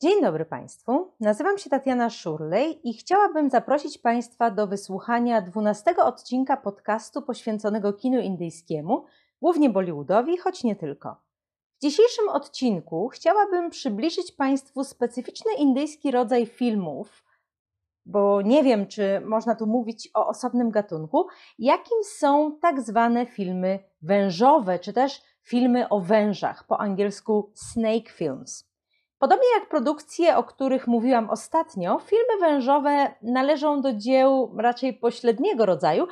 Dzień dobry Państwu. Nazywam się Tatiana Szurlej i chciałabym zaprosić Państwa do wysłuchania 12 odcinka podcastu poświęconego kinu indyjskiemu, głównie Bollywoodowi, choć nie tylko. W dzisiejszym odcinku chciałabym przybliżyć Państwu specyficzny indyjski rodzaj filmów, bo nie wiem, czy można tu mówić o osobnym gatunku, jakim są tak zwane filmy wężowe, czy też filmy o wężach, po angielsku snake films. Podobnie jak produkcje, o których mówiłam ostatnio, filmy wężowe należą do dzieł raczej pośredniego rodzaju,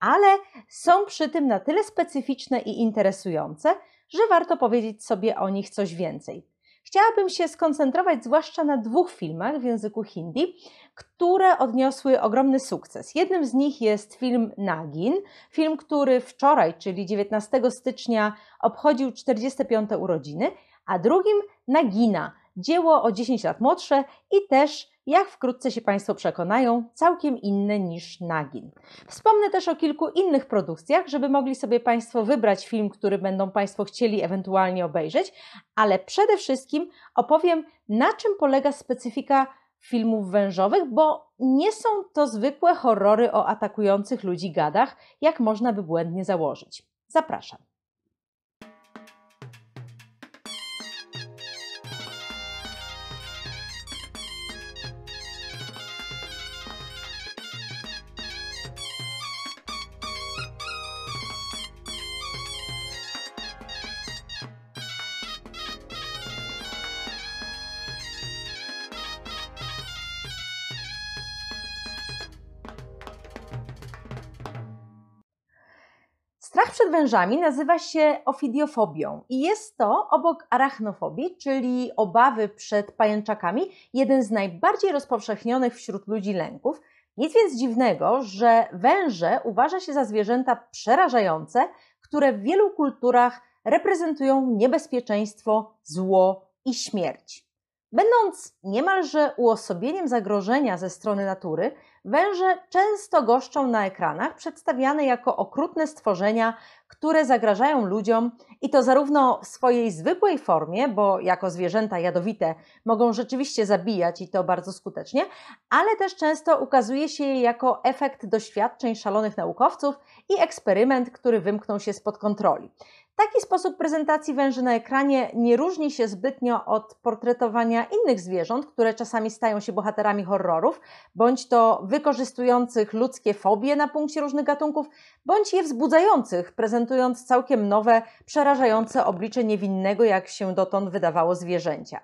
ale są przy tym na tyle specyficzne i interesujące, że warto powiedzieć sobie o nich coś więcej. Chciałabym się skoncentrować zwłaszcza na dwóch filmach w języku hindi, które odniosły ogromny sukces. Jednym z nich jest film Nagin, film, który wczoraj, czyli 19 stycznia, obchodził 45. urodziny, a drugim Nagina, dzieło o 10 lat młodsze i też, jak wkrótce się Państwo przekonają, całkiem inne niż Nagin. Wspomnę też o kilku innych produkcjach, żeby mogli sobie Państwo wybrać film, który będą Państwo chcieli ewentualnie obejrzeć, ale przede wszystkim opowiem, na czym polega specyfika filmów wężowych, bo nie są to zwykłe horrory o atakujących ludzi gadach, jak można by błędnie założyć. Zapraszam. Strach przed wężami nazywa się ofidiofobią i jest to obok arachnofobii, czyli obawy przed pajęczakami, jeden z najbardziej rozpowszechnionych wśród ludzi lęków. Nic więc dziwnego, że węże uważa się za zwierzęta przerażające, które w wielu kulturach reprezentują niebezpieczeństwo, zło i śmierć. Będąc niemalże uosobieniem zagrożenia ze strony natury, Węże często goszczą na ekranach, przedstawiane jako okrutne stworzenia, które zagrażają ludziom i to zarówno w swojej zwykłej formie, bo jako zwierzęta jadowite mogą rzeczywiście zabijać i to bardzo skutecznie, ale też często ukazuje się je jako efekt doświadczeń szalonych naukowców i eksperyment, który wymknął się spod kontroli. Taki sposób prezentacji węży na ekranie nie różni się zbytnio od portretowania innych zwierząt, które czasami stają się bohaterami horrorów, bądź to wykorzystujących ludzkie fobie na punkcie różnych gatunków, bądź je wzbudzających, prezentując całkiem nowe, przerażające oblicze niewinnego, jak się dotąd wydawało, zwierzęcia.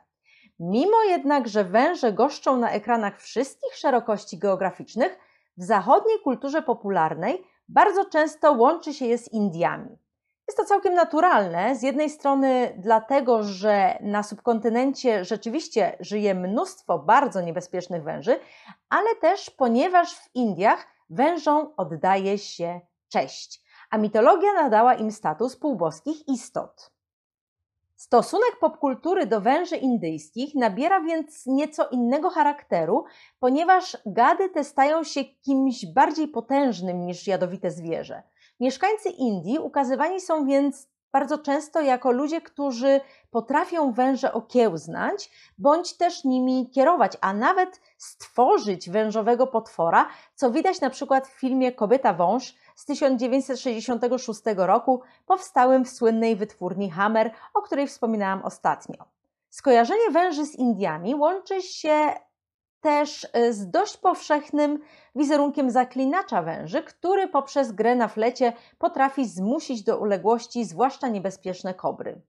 Mimo jednak, że węże goszczą na ekranach wszystkich szerokości geograficznych, w zachodniej kulturze popularnej bardzo często łączy się je z Indiami. Jest to całkiem naturalne. Z jednej strony dlatego, że na subkontynencie rzeczywiście żyje mnóstwo bardzo niebezpiecznych węży, ale też ponieważ w Indiach wężom oddaje się cześć, a mitologia nadała im status półboskich istot. Stosunek popkultury do węży indyjskich nabiera więc nieco innego charakteru, ponieważ gady te stają się kimś bardziej potężnym niż jadowite zwierzę. Mieszkańcy Indii ukazywani są więc bardzo często jako ludzie, którzy potrafią węże okiełznać, bądź też nimi kierować, a nawet stworzyć wężowego potwora, co widać na przykład w filmie Kobieta Wąż z 1966 roku, powstałym w słynnej wytwórni Hammer, o której wspominałam ostatnio. Skojarzenie węży z Indiami łączy się też y, z dość powszechnym wizerunkiem zaklinacza węży, który poprzez grę na flecie potrafi zmusić do uległości zwłaszcza niebezpieczne kobry.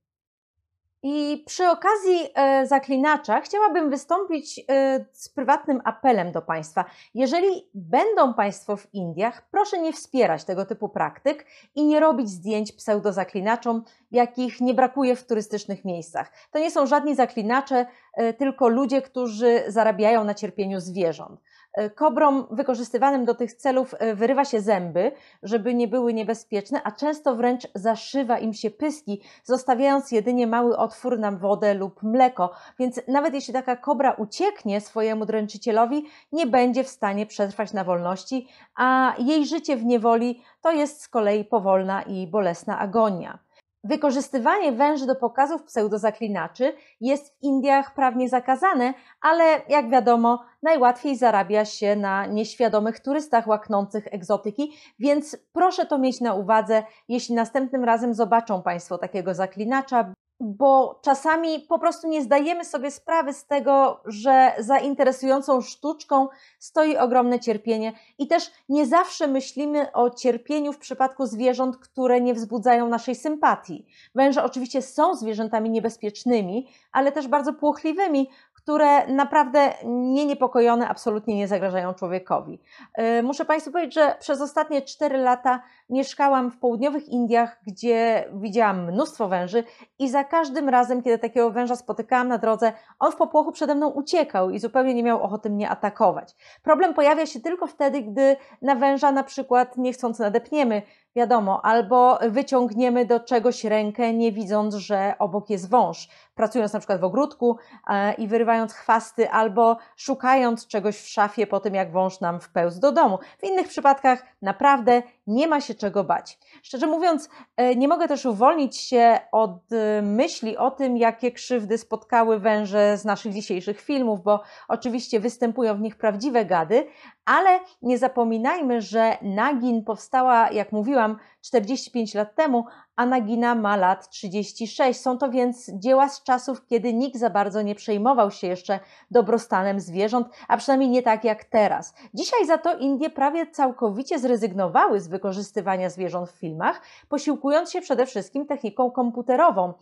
I przy okazji e, zaklinacza chciałabym wystąpić e, z prywatnym apelem do Państwa. Jeżeli będą Państwo w Indiach, proszę nie wspierać tego typu praktyk i nie robić zdjęć pseudozaklinaczom, jakich nie brakuje w turystycznych miejscach. To nie są żadni zaklinacze, e, tylko ludzie, którzy zarabiają na cierpieniu zwierząt. E, kobrom wykorzystywanym do tych celów e, wyrywa się zęby, żeby nie były niebezpieczne, a często wręcz zaszywa im się pyski, zostawiając jedynie mały otwór na wodę lub mleko. Więc nawet jeśli taka kobra ucieknie swojemu dręczycielowi, nie będzie w stanie przetrwać na wolności, a jej życie w niewoli to jest z kolei powolna i bolesna agonia. Wykorzystywanie węży do pokazów pseudozaklinaczy jest w Indiach prawnie zakazane, ale jak wiadomo, najłatwiej zarabia się na nieświadomych turystach łaknących egzotyki, więc proszę to mieć na uwadze, jeśli następnym razem zobaczą Państwo takiego zaklinacza, bo czasami po prostu nie zdajemy sobie sprawy z tego, że za interesującą sztuczką stoi ogromne cierpienie i też nie zawsze myślimy o cierpieniu w przypadku zwierząt, które nie wzbudzają naszej sympatii. Węże oczywiście są zwierzętami niebezpiecznymi, ale też bardzo płochliwymi, które naprawdę nie niepokojone absolutnie nie zagrażają człowiekowi. E, muszę Państwu powiedzieć, że przez ostatnie 4 lata mieszkałam w południowych Indiach, gdzie widziałam mnóstwo węży i za każdym razem, kiedy takiego węża spotykałam na drodze, on w popłochu przede mną uciekał i zupełnie nie miał ochoty mnie atakować. Problem pojawia się tylko wtedy, gdy na węża na przykład niechcący nadepniemy, wiadomo, albo wyciągniemy do czegoś rękę, nie widząc, że obok jest wąż, pracując na przykład w ogródku e, i wyrywając chwasty, albo szukając czegoś w szafie po tym, jak wąż nam wpełzł do domu. W innych przypadkach naprawdę nie ma się czego bać. Szczerze mówiąc, e, nie mogę też uwolnić się od e, myśli o tym, jakie krzywdy spotkały węże z naszych dzisiejszych filmów, bo oczywiście występują w nich prawdziwe gady, ale nie zapominajmy, że Nagin powstała, jak mówiłam, 45 lat temu, a Nagina ma lat 36. Są to więc dzieła z czasów, kiedy nikt za bardzo nie przejmował się jeszcze dobrostanem zwierząt, a przynajmniej nie tak jak teraz. Dzisiaj za to Indie prawie całkowicie zrezygnowały z wykorzystywania zwierząt w filmach, posiłkując się przede wszystkim techniką komputerową.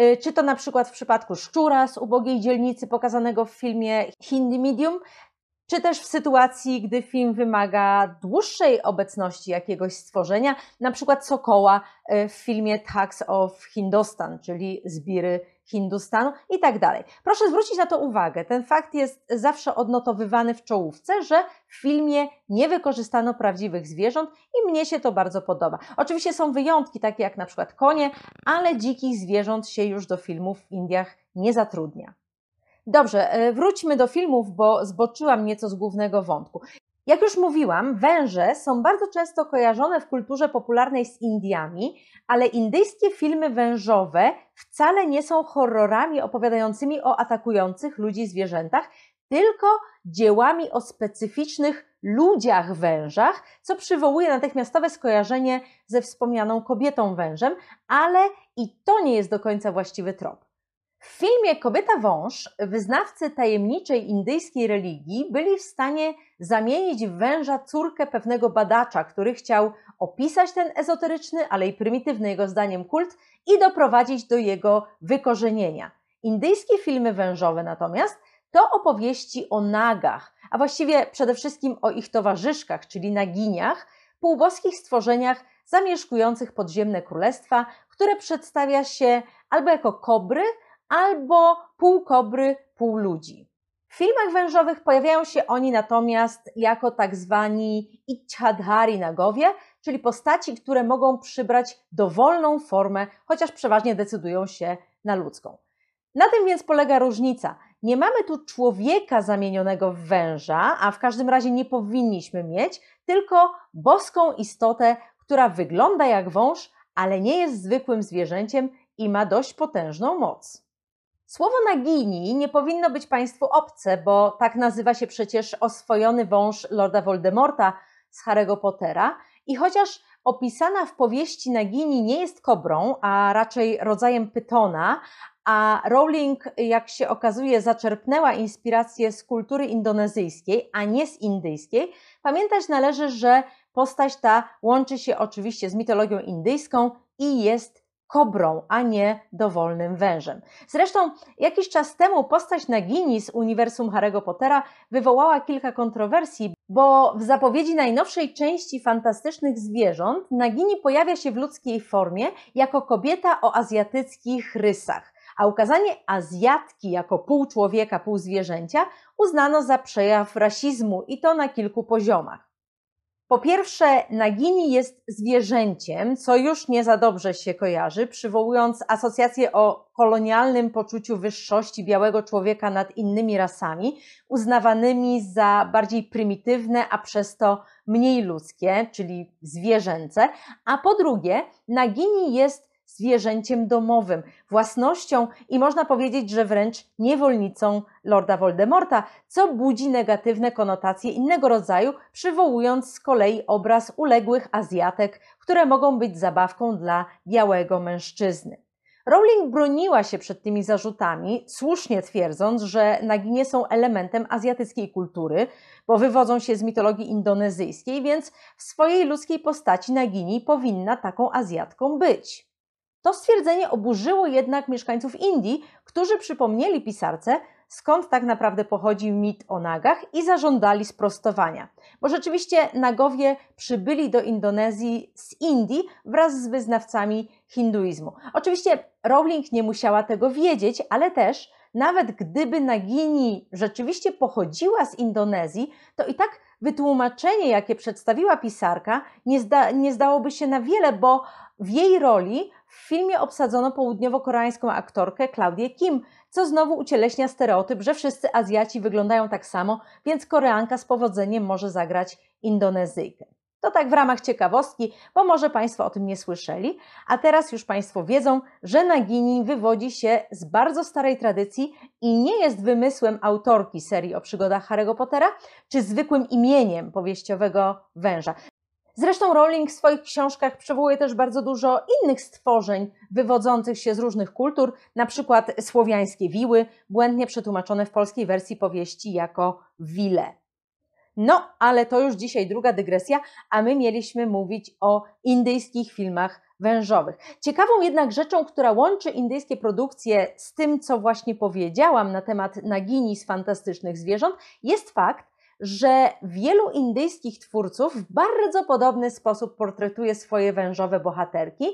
Y, czy to na przykład w przypadku szczura z ubogiej dzielnicy pokazanego w filmie Hindi Medium, czy też w sytuacji, gdy film wymaga dłuższej obecności jakiegoś stworzenia, na przykład sokoła e, w filmie Tax of Hindustan, czyli Zbiry Hindustanu i tak dalej. Proszę zwrócić na to uwagę. Ten fakt jest zawsze odnotowywany w czołówce, że w filmie nie wykorzystano prawdziwych zwierząt i mnie się to bardzo podoba. Oczywiście są wyjątki, takie jak na przykład konie, ale dzikich zwierząt się już do filmów w Indiach nie zatrudnia. Dobrze, e, wróćmy do filmów, bo zboczyłam nieco z głównego wątku. Jak już mówiłam, węże są bardzo często kojarzone w kulturze popularnej z Indiami, ale indyjskie filmy wężowe wcale nie są horrorami opowiadającymi o atakujących ludzi zwierzętach, tylko dziełami o specyficznych ludziach wężach, co przywołuje natychmiastowe skojarzenie ze wspomnianą kobietą wężem, ale i to nie jest do końca właściwy trop. W filmie Kobieta Wąż wyznawcy tajemniczej indyjskiej religii byli w stanie zamienić w węża córkę pewnego badacza, który chciał opisać ten ezoteryczny, ale i prymitywny jego zdaniem kult i doprowadzić do jego wykorzenienia. Indyjskie filmy wężowe natomiast to opowieści o nagach, a właściwie przede wszystkim o ich towarzyszkach, czyli naginiach, półboskich stworzeniach zamieszkujących podziemne królestwa, które przedstawia się albo jako kobry, albo pół kobry, pół ludzi. W filmach wężowych pojawiają się oni natomiast jako tak zwani ichadhari nagowie, czyli postaci, które mogą przybrać dowolną formę, chociaż przeważnie decydują się na ludzką. Na tym więc polega różnica. Nie mamy tu człowieka zamienionego w węża, a w każdym razie nie powinniśmy mieć, tylko boską istotę, która wygląda jak wąż, ale nie jest zwykłym zwierzęciem i ma dość potężną moc. Słowo nagini nie powinno być Państwu obce, bo tak nazywa się przecież oswojony wąż Lorda Voldemorta z Harry'ego Pottera. I chociaż opisana w powieści Nagini nie jest kobrą, a raczej rodzajem pytona, a Rowling, jak się okazuje, zaczerpnęła inspirację z kultury indonezyjskiej, a nie z indyjskiej, pamiętać należy, że postać ta łączy się oczywiście z mitologią indyjską i jest kobrą, a nie dowolnym wężem. Zresztą jakiś czas temu postać Nagini z uniwersum Harry'ego Pottera wywołała kilka kontrowersji, bo w zapowiedzi najnowszej części fantastycznych zwierząt Nagini pojawia się w ludzkiej formie jako kobieta o azjatyckich rysach a ukazanie Azjatki jako pół człowieka, pół zwierzęcia uznano za przejaw rasizmu i to na kilku poziomach. Po pierwsze, Nagini jest zwierzęciem, co już nie za dobrze się kojarzy, przywołując asocjację o kolonialnym poczuciu wyższości białego człowieka nad innymi rasami, uznawanymi za bardziej prymitywne, a przez to mniej ludzkie, czyli zwierzęce. A po drugie, Nagini jest zwierzęciem domowym, własnością i można powiedzieć, że wręcz niewolnicą Lorda Voldemorta, co budzi negatywne konotacje innego rodzaju, przywołując z kolei obraz uległych Azjatek, które mogą być zabawką dla białego mężczyzny. Rowling broniła się przed tymi zarzutami, słusznie twierdząc, że naginie są elementem azjatyckiej kultury, bo wywodzą się z mitologii indonezyjskiej, więc w swojej ludzkiej postaci nagini powinna taką Azjatką być. To stwierdzenie oburzyło jednak mieszkańców Indii, którzy przypomnieli pisarce, skąd tak naprawdę pochodzi mit o nagach i zażądali sprostowania. Bo rzeczywiście nagowie przybyli do Indonezji z Indii wraz z wyznawcami hinduizmu. Oczywiście Rowling nie musiała tego wiedzieć, ale też nawet gdyby Nagini rzeczywiście pochodziła z Indonezji, to i tak wytłumaczenie, jakie przedstawiła pisarka, nie, zda, nie zdałoby się na wiele, bo w jej roli w filmie obsadzono południowo-koreańską aktorkę Claudię Kim, co znowu ucieleśnia stereotyp, że wszyscy Azjaci wyglądają tak samo, więc Koreanka z powodzeniem może zagrać Indonezyjkę. To tak w ramach ciekawostki, bo może Państwo o tym nie słyszeli, a teraz już Państwo wiedzą, że Nagini wywodzi się z bardzo starej tradycji i nie jest wymysłem autorki serii o przygodach Harry'ego Pottera, czy zwykłym imieniem powieściowego węża. Zresztą Rowling w swoich książkach przywołuje też bardzo dużo innych stworzeń wywodzących się z różnych kultur, na przykład słowiańskie wiły, błędnie przetłumaczone w polskiej wersji powieści jako wile. No, ale to już dzisiaj druga dygresja, a my mieliśmy mówić o indyjskich filmach wężowych. Ciekawą jednak rzeczą, która łączy indyjskie produkcje z tym, co właśnie powiedziałam na temat nagini z fantastycznych zwierząt, jest fakt, że wielu indyjskich twórców w bardzo podobny sposób portretuje swoje wężowe bohaterki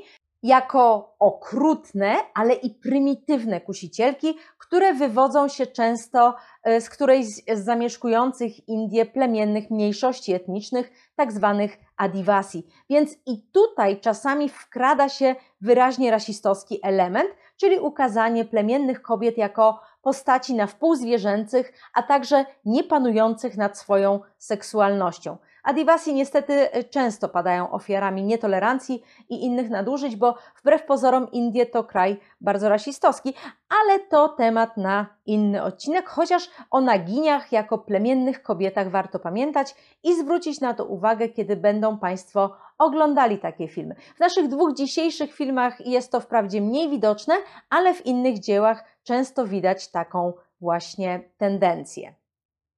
jako okrutne, ale i prymitywne kusicielki, które wywodzą się często e, z którejś z zamieszkujących Indie plemiennych mniejszości etnicznych, tak zwanych adivasi. Więc i tutaj czasami wkrada się wyraźnie rasistowski element, czyli ukazanie plemiennych kobiet jako postaci na wpół zwierzęcych, a także niepanujących nad swoją seksualnością. Adivasi niestety e, często padają ofiarami nietolerancji i innych nadużyć, bo wbrew pozorom Indie to kraj bardzo rasistowski, ale to temat na inny odcinek, chociaż o naginiach jako plemiennych kobietach warto pamiętać i zwrócić na to uwagę, kiedy będą Państwo oglądali takie filmy. W naszych dwóch dzisiejszych filmach jest to wprawdzie mniej widoczne, ale w innych dziełach często widać taką właśnie tendencję.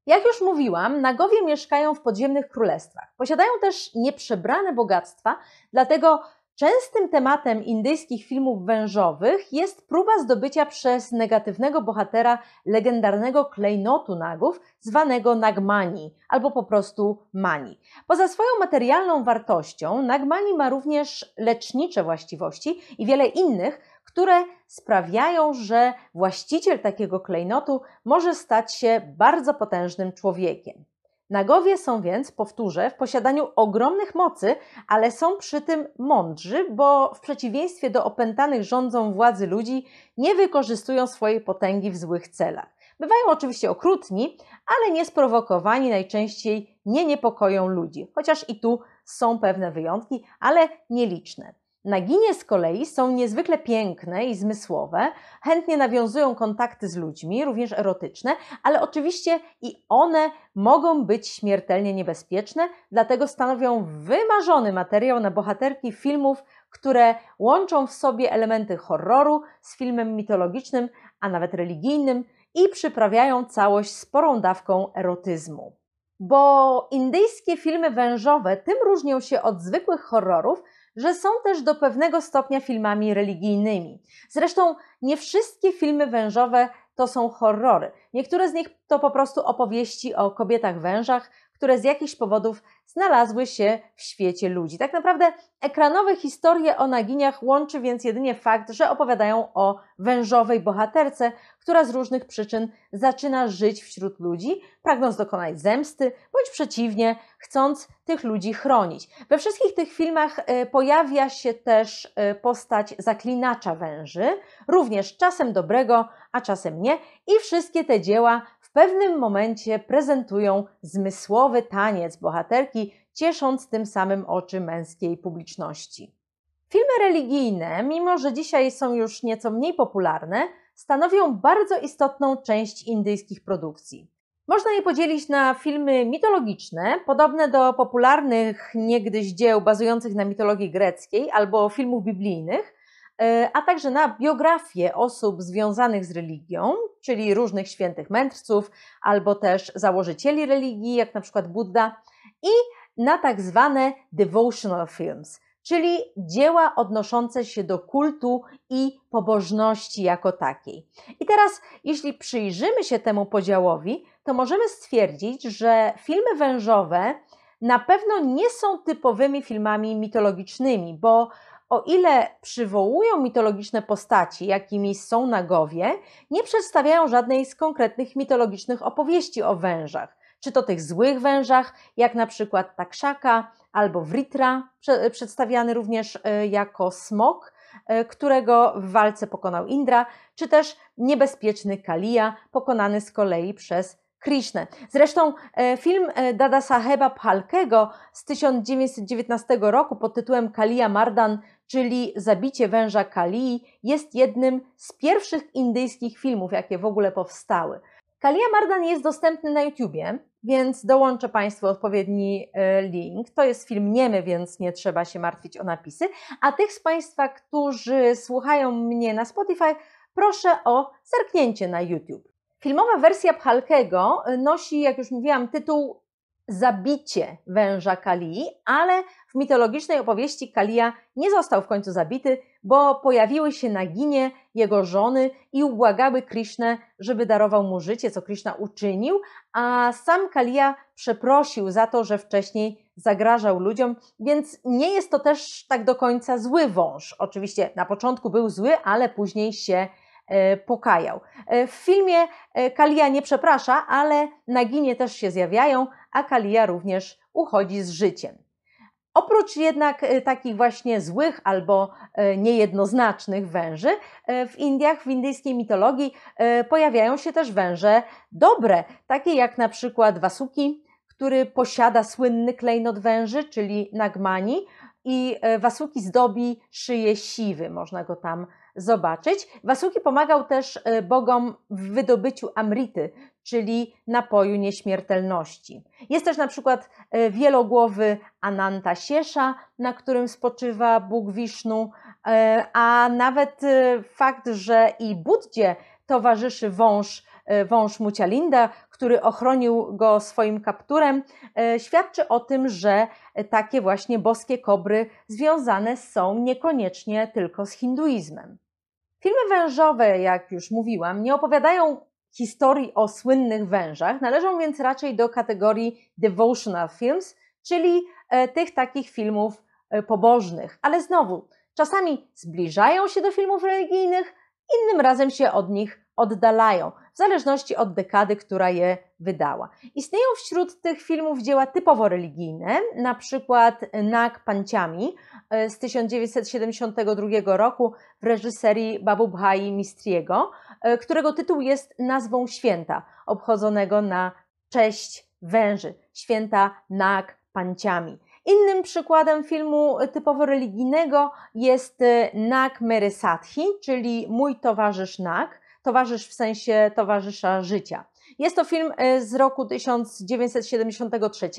Jak już mówiłam, nagowie mieszkają w podziemnych królestwach. Posiadają też nieprzebrane bogactwa, dlatego częstym tematem indyjskich filmów wężowych jest próba zdobycia przez negatywnego bohatera legendarnego klejnotu nagów, zwanego Nagmani, albo po prostu Mani. Poza swoją materialną wartością, Nagmani ma również lecznicze właściwości i wiele innych, które sprawiają, że właściciel takiego klejnotu może stać się bardzo potężnym człowiekiem. Nagowie są więc, powtórzę, w posiadaniu ogromnych mocy, ale są przy tym mądrzy, bo w przeciwieństwie do opętanych rządzą władzy ludzi, nie wykorzystują swojej potęgi w złych celach. Bywają oczywiście okrutni, ale niesprowokowani najczęściej nie niepokoją ludzi, chociaż i tu są pewne wyjątki, ale nieliczne. Naginie z kolei są niezwykle piękne i zmysłowe, chętnie nawiązują kontakty z ludźmi, również erotyczne, ale oczywiście i one mogą być śmiertelnie niebezpieczne, dlatego stanowią wymarzony materiał na bohaterki filmów, które łączą w sobie elementy horroru z filmem mitologicznym, a nawet religijnym i przyprawiają całość sporą dawką erotyzmu. Bo indyjskie filmy wężowe tym różnią się od zwykłych horrorów, że są też do pewnego stopnia filmami religijnymi. Zresztą nie wszystkie filmy wężowe to są horrory. Niektóre z nich to po prostu opowieści o kobietach wężach, które z jakichś powodów znalazły się w świecie ludzi. Tak naprawdę ekranowe historie o naginiach łączy więc jedynie fakt, że opowiadają o wężowej bohaterce, która z różnych przyczyn zaczyna żyć wśród ludzi, pragnąc dokonać zemsty, bądź przeciwnie, chcąc tych ludzi chronić. We wszystkich tych filmach e, pojawia się też e, postać zaklinacza węży, również czasem dobrego, a czasem nie, i wszystkie te dzieła w pewnym momencie prezentują zmysłowy taniec bohaterki, ciesząc tym samym oczy męskiej publiczności. Filmy religijne, mimo że dzisiaj są już nieco mniej popularne, stanowią bardzo istotną część indyjskich produkcji. Można je podzielić na filmy mitologiczne, podobne do popularnych niegdyś dzieł bazujących na mitologii greckiej albo filmów biblijnych, a także na biografie osób związanych z religią, czyli różnych świętych mędrców albo też założycieli religii, jak na przykład Buddha, i na tak zwane devotional films, czyli dzieła odnoszące się do kultu i pobożności jako takiej. I teraz, jeśli przyjrzymy się temu podziałowi, to możemy stwierdzić, że filmy wężowe na pewno nie są typowymi filmami mitologicznymi, bo o ile przywołują mitologiczne postaci, jakimi są nagowie, nie przedstawiają żadnej z konkretnych mitologicznych opowieści o wężach. Czy to tych złych wężach, jak na przykład Takshaka albo Vritra, przedstawiany również e, jako smok, e, którego w walce pokonał Indra, czy też niebezpieczny Kalia, pokonany z kolei przez Krishnę. Zresztą e, film Dada Saheba Phalkego z 1919 roku pod tytułem Kalia Mardan, czyli Zabicie węża Kalii, jest jednym z pierwszych indyjskich filmów, jakie w ogóle powstały. Kalia Mardan jest dostępny na YouTubie, więc dołączę Państwu odpowiedni e, link. To jest film niemy, więc nie trzeba się martwić o napisy. A tych z Państwa, którzy słuchają mnie na Spotify, proszę o zerknięcie na YouTube. Filmowa wersja Pchalkego nosi, jak już mówiłam, tytuł Zabicie węża Kalii, ale w mitologicznej opowieści Kalia nie został w końcu zabity, bo pojawiły się naginie jego żony i ubłagały Krishnę, żeby darował mu życie, co Krishna uczynił, a sam Kalia przeprosił za to, że wcześniej zagrażał ludziom, więc nie jest to też tak do końca zły wąż. Oczywiście na początku był zły, ale później się pokajał. E, w filmie e, Kalia nie przeprasza, ale naginie też się zjawiają, a Kalia również uchodzi z życiem. Oprócz jednak takich właśnie złych albo niejednoznacznych węży, w Indiach, w indyjskiej mitologii pojawiają się też węże dobre, takie jak na przykład Vasuki, który posiada słynny klejnot węży, czyli Nagmani, i Vasuki zdobi szyję siwy, można go tam zobaczyć. Wasuki pomagał też e, bogom w wydobyciu amrity, czyli napoju nieśmiertelności. Jest też na przykład e, wielogłowy Ananta Siesza, na którym spoczywa Bóg Wisznu, e, a nawet fakt, że i Buddzie towarzyszy wąż, wąż Mucialinda, który ochronił go swoim kapturem, świadczy o tym, że takie właśnie boskie kobry związane są niekoniecznie tylko z hinduizmem. Filmy wężowe, jak już mówiłam, nie opowiadają historii o słynnych wężach, należą więc raczej do kategorii devotional films, czyli e, tych takich filmów e, pobożnych. Ale znowu, czasami zbliżają się do filmów religijnych, innym razem się od nich oddalają, w zależności od dekady, która je wydała. Istnieją wśród tych filmów dzieła typowo religijne, na przykład Nag Panciami e, z 1972 roku w reżyserii Babu Bhai Mistriego, e, którego tytuł jest nazwą święta obchodzonego na cześć węży, święta Nag Panciami. Innym przykładem filmu typowo religijnego jest e, Nag Meresathi, czyli Mój towarzysz Nag, towarzysz w sensie towarzysza życia. Jest to film e, z roku 1973,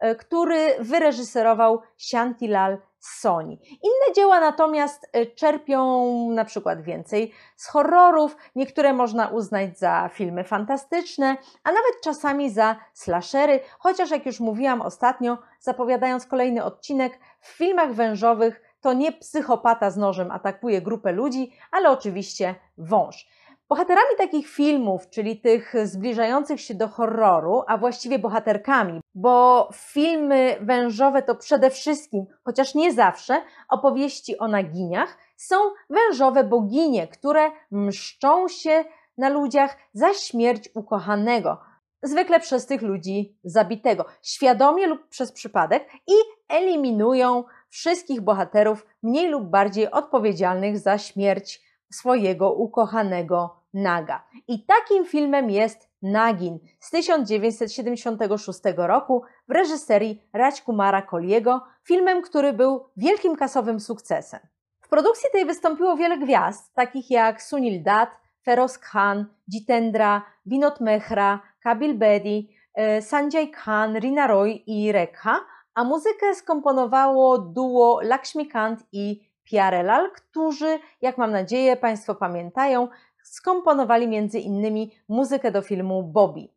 e, który wyreżyserował Shantilal Soni. Inne dzieła natomiast e, czerpią na przykład więcej z horrorów, niektóre można uznać za filmy fantastyczne, a nawet czasami za slashery, chociaż jak już mówiłam ostatnio, zapowiadając kolejny odcinek, w filmach wężowych to nie psychopata z nożem atakuje grupę ludzi, ale oczywiście wąż. Bohaterami takich filmów, czyli tych zbliżających się do horroru, a właściwie bohaterkami, bo filmy wężowe to przede wszystkim, chociaż nie zawsze, opowieści o naginiach, są wężowe boginie, które mszczą się na ludziach za śmierć ukochanego, zwykle przez tych ludzi zabitego, świadomie lub przez przypadek i eliminują wszystkich bohaterów mniej lub bardziej odpowiedzialnych za śmierć swojego ukochanego Naga. I takim filmem jest Nagin z 1976 roku w reżyserii Rajkumara Koliego, filmem, który był wielkim kasowym sukcesem. W produkcji tej wystąpiło wiele gwiazd, takich jak Sunil Dutt, Feroz Khan, Jitendra, Vinod Mehra, Kabil Bedi, e, Sanjay Khan, Rina Roy i Rekha, a muzykę skomponowało duo Lakshmikant i Piarelal, którzy, jak mam nadzieję Państwo pamiętają, skomponowali innymi muzykę do filmu Bobby.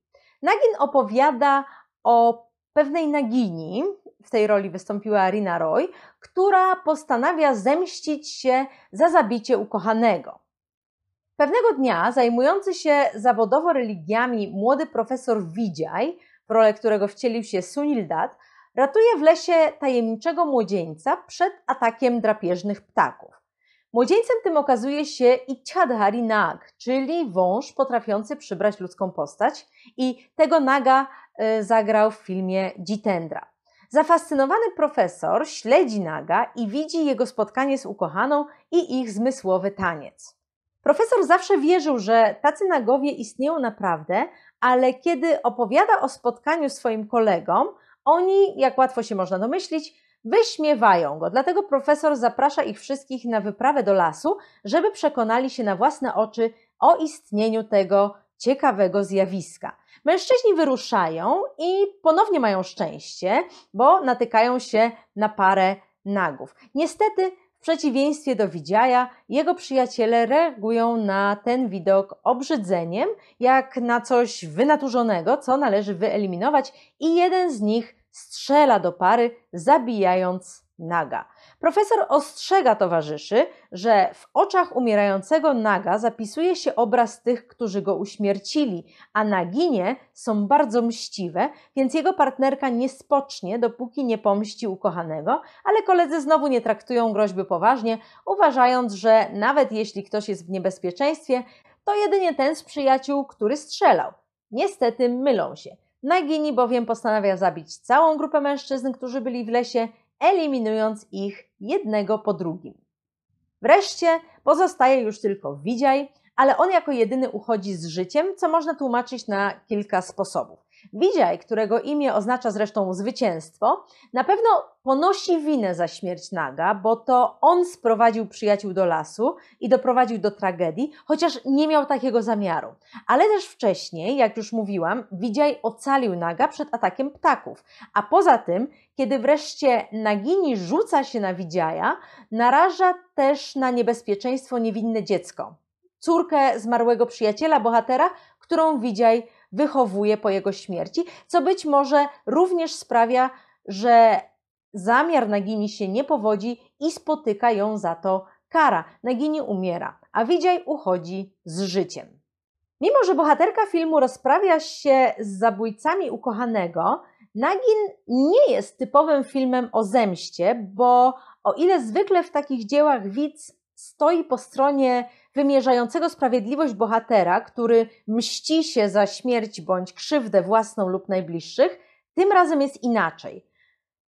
Nagin opowiada o pewnej nagini, w tej roli wystąpiła Rina Roy, która postanawia zemścić się za zabicie ukochanego. Pewnego dnia zajmujący się zawodowo religiami młody profesor Vijay, w rolę którego wcielił się Sunil Dutt, ratuje w lesie tajemniczego młodzieńca przed atakiem drapieżnych ptaków. Młodzieńcem tym okazuje się Ichadhari Nag, czyli wąż potrafiący przybrać ludzką postać i tego Naga y, zagrał w filmie Jitendra. Zafascynowany profesor śledzi Naga i widzi jego spotkanie z ukochaną i ich zmysłowy taniec. Profesor zawsze wierzył, że tacy nagowie istnieją naprawdę, ale kiedy opowiada o spotkaniu swoim kolegom, oni, jak łatwo się można domyślić, wyśmiewają go. Dlatego profesor zaprasza ich wszystkich na wyprawę do lasu, żeby przekonali się na własne oczy o istnieniu tego ciekawego zjawiska. Mężczyźni wyruszają i ponownie mają szczęście, bo natykają się na parę nagów. Niestety, w przeciwieństwie do Widziaja, jego przyjaciele reagują na ten widok obrzydzeniem, jak na coś wynaturzonego, co należy wyeliminować, i jeden z nich strzela do pary, zabijając naga. Profesor ostrzega towarzyszy, że w oczach umierającego naga zapisuje się obraz tych, którzy go uśmiercili, a naginie są bardzo mściwe, więc jego partnerka nie spocznie, dopóki nie pomści ukochanego, ale koledzy znowu nie traktują groźby poważnie, uważając, że nawet jeśli ktoś jest w niebezpieczeństwie, to jedynie ten z przyjaciół, który strzelał. Niestety mylą się. Nagini bowiem postanawia zabić całą grupę mężczyzn, którzy byli w lesie, eliminując ich jednego po drugim. Wreszcie pozostaje już tylko Widziaj, ale on jako jedyny uchodzi z życiem, co można tłumaczyć na kilka sposobów. Widziaj, którego imię oznacza zresztą zwycięstwo, na pewno ponosi winę za śmierć Naga, bo to on sprowadził przyjaciół do lasu i doprowadził do tragedii, chociaż nie miał takiego zamiaru. Ale też wcześniej, jak już mówiłam, Widziaj ocalił Naga przed atakiem ptaków. A poza tym, kiedy wreszcie Nagini rzuca się na Widziaja, naraża też na niebezpieczeństwo niewinne dziecko. Córkę zmarłego przyjaciela bohatera, którą Widziaj wychowuje po jego śmierci, co być może również sprawia, że zamiar Nagini się nie powodzi i spotyka ją za to kara. Nagini umiera, a Widziaj uchodzi z życiem. Mimo, że bohaterka filmu rozprawia się z zabójcami ukochanego, Nagin nie jest typowym filmem o zemście, bo o ile zwykle w takich dziełach widz stoi po stronie wymierzającego sprawiedliwość bohatera, który mści się za śmierć bądź krzywdę własną lub najbliższych, tym razem jest inaczej.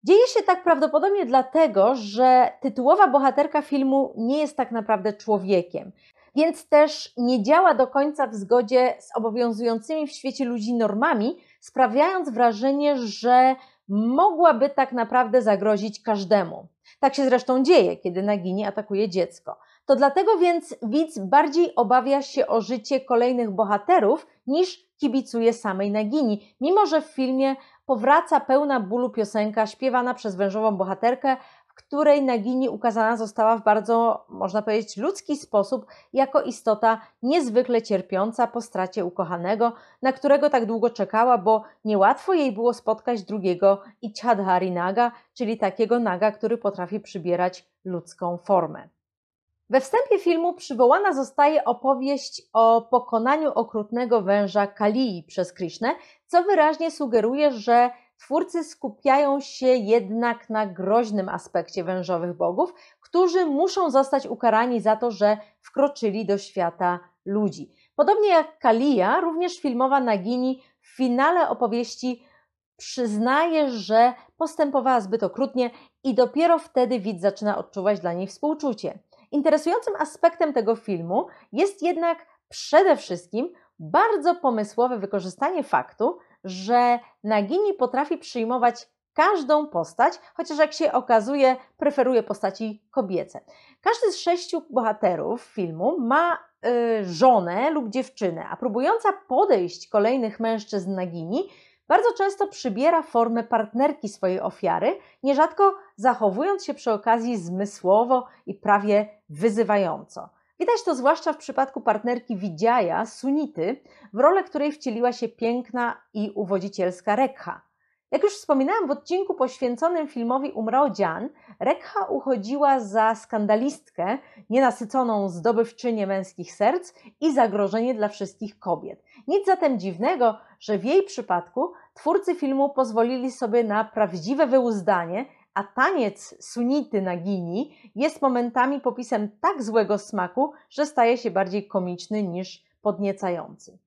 Dzieje się tak prawdopodobnie dlatego, że tytułowa bohaterka filmu nie jest tak naprawdę człowiekiem, więc też nie działa do końca w zgodzie z obowiązującymi w świecie ludzi normami, sprawiając wrażenie, że mogłaby tak naprawdę zagrozić każdemu. Tak się zresztą dzieje, kiedy Nagini atakuje dziecko. To dlatego więc widz bardziej obawia się o życie kolejnych bohaterów niż kibicuje samej Nagini, mimo że w filmie powraca pełna bólu piosenka śpiewana przez wężową bohaterkę, w której Nagini ukazana została w bardzo, można powiedzieć, ludzki sposób, jako istota niezwykle cierpiąca po stracie ukochanego, na którego tak długo czekała, bo niełatwo jej było spotkać drugiego Ichadhari Naga, czyli takiego naga, który potrafi przybierać ludzką formę. We wstępie filmu przywołana zostaje opowieść o pokonaniu okrutnego węża Kalii przez Krishnę, co wyraźnie sugeruje, że twórcy skupiają się jednak na groźnym aspekcie wężowych bogów, którzy muszą zostać ukarani za to, że wkroczyli do świata ludzi. Podobnie jak Kalia, również filmowa Nagini w finale opowieści przyznaje, że postępowała zbyt okrutnie i dopiero wtedy widz zaczyna odczuwać dla niej współczucie. Interesującym aspektem tego filmu jest jednak przede wszystkim bardzo pomysłowe wykorzystanie faktu, że Nagini potrafi przyjmować każdą postać, chociaż jak się okazuje, preferuje postaci kobiece. Każdy z sześciu bohaterów filmu ma y, żonę lub dziewczynę, a próbująca podejść kolejnych mężczyzn Nagini bardzo często przybiera formę partnerki swojej ofiary, nierzadko zachowując się przy okazji zmysłowo i prawie wyzywająco. Widać to zwłaszcza w przypadku partnerki Widziaja, Sunity, w rolę której wcieliła się piękna i uwodzicielska Rekha. Jak już wspominałam w odcinku poświęconym filmowi Umrao Dzian, Rekha uchodziła za skandalistkę, nienasyconą zdobywczynię męskich serc i zagrożenie dla wszystkich kobiet. Nic zatem dziwnego, że w jej przypadku twórcy filmu pozwolili sobie na prawdziwe wyuzdanie, a taniec sunity na Gini jest momentami popisem tak złego smaku, że staje się bardziej komiczny niż podniecający.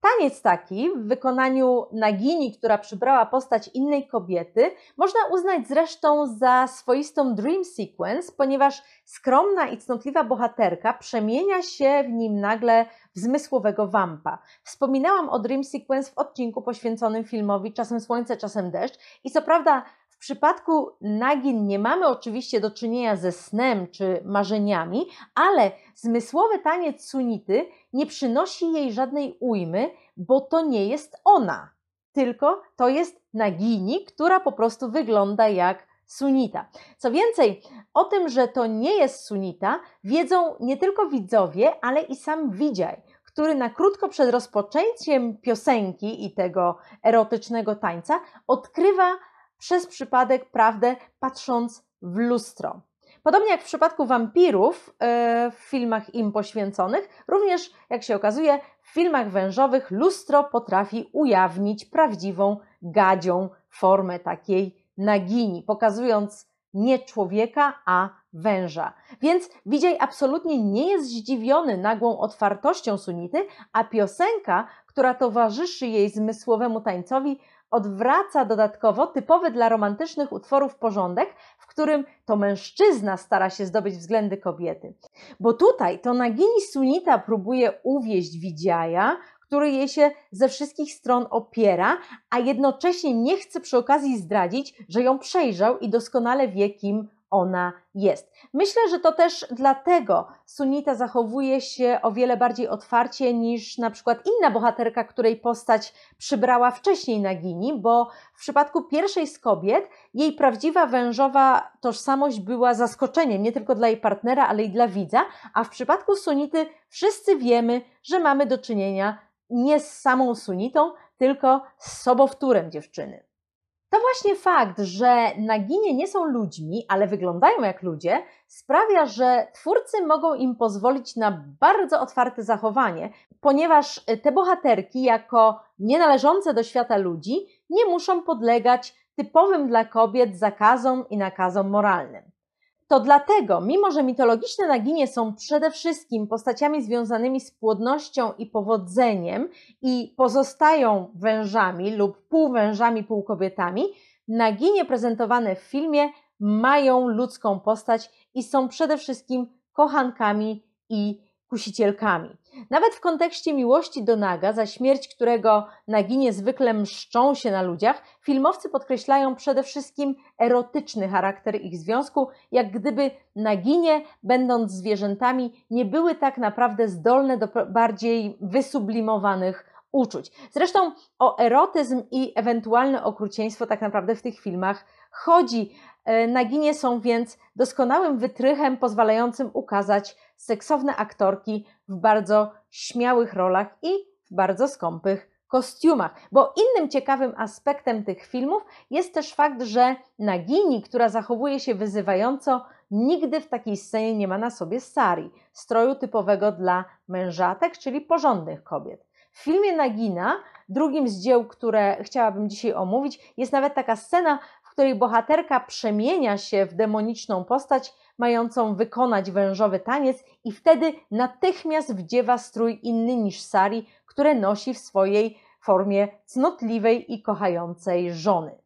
Taniec taki w wykonaniu Nagini, która przybrała postać innej kobiety, można uznać zresztą za swoistą dream sequence, ponieważ skromna i cnotliwa bohaterka przemienia się w nim nagle zmysłowego wampa. Wspominałam o dream sequence w odcinku poświęconym filmowi Czasem słońce, czasem deszcz i co prawda w przypadku nagin nie mamy oczywiście do czynienia ze snem czy marzeniami, ale zmysłowy taniec sunity nie przynosi jej żadnej ujmy, bo to nie jest ona, tylko to jest nagini, która po prostu wygląda jak sunita. Co więcej, o tym, że to nie jest sunita, wiedzą nie tylko widzowie, ale i sam widziaj, który na krótko przed rozpoczęciem piosenki i tego erotycznego tańca odkrywa przez przypadek prawdę, patrząc w lustro. Podobnie jak w przypadku wampirów e, w filmach im poświęconych, również, jak się okazuje, w filmach wężowych lustro potrafi ujawnić prawdziwą gadzią formę takiej nagini, pokazując nie człowieka, a węża. Więc Widziaj absolutnie nie jest zdziwiony nagłą otwartością sunity, a piosenka, która towarzyszy jej zmysłowemu tańcowi, odwraca dodatkowo typowy dla romantycznych utworów porządek, w którym to mężczyzna stara się zdobyć względy kobiety. Bo tutaj to Nagini Sunita próbuje uwieść Widziaja, który jej się ze wszystkich stron opiera, a jednocześnie nie chce przy okazji zdradzić, że ją przejrzał i doskonale wie, kim ona jest. Myślę, że to też dlatego Sunita zachowuje się o wiele bardziej otwarcie niż na przykład inna bohaterka, której postać przybrała wcześniej Nagini, bo w przypadku pierwszej z kobiet jej prawdziwa wężowa tożsamość była zaskoczeniem nie tylko dla jej partnera, ale i dla widza, a w przypadku Sunity wszyscy wiemy, że mamy do czynienia nie z samą Sunitą, tylko z sobowtórem dziewczyny. To właśnie fakt, że naginie nie są ludźmi, ale wyglądają jak ludzie, sprawia, że twórcy mogą im pozwolić na bardzo otwarte zachowanie, ponieważ te bohaterki, jako nienależące do świata ludzi, nie muszą podlegać typowym dla kobiet zakazom i nakazom moralnym. To dlatego, mimo że mitologiczne naginie są przede wszystkim postaciami związanymi z płodnością i powodzeniem i pozostają wężami lub półwężami, półkobietami, naginie prezentowane w filmie mają ludzką postać i są przede wszystkim kochankami i kusicielkami. Nawet w kontekście miłości do Naga, za śmierć którego Naginie zwykle mszczą się na ludziach, filmowcy podkreślają przede wszystkim erotyczny charakter ich związku, jak gdyby Naginie, będąc zwierzętami, nie były tak naprawdę zdolne do bardziej wysublimowanych uczuć. Zresztą o erotyzm i ewentualne okrucieństwo tak naprawdę w tych filmach chodzi. E, Naginie są więc doskonałym wytrychem pozwalającym ukazać seksowne aktorki w bardzo śmiałych rolach i w bardzo skąpych kostiumach. Bo innym ciekawym aspektem tych filmów jest też fakt, że Nagini, która zachowuje się wyzywająco, nigdy w takiej scenie nie ma na sobie sari, stroju typowego dla mężatek, czyli porządnych kobiet. W filmie Nagina, drugim z dzieł, które chciałabym dzisiaj omówić, jest nawet taka scena, której bohaterka przemienia się w demoniczną postać, mającą wykonać wężowy taniec i wtedy natychmiast wdziewa strój inny niż sari, które nosi w swojej formie cnotliwej i kochającej żony.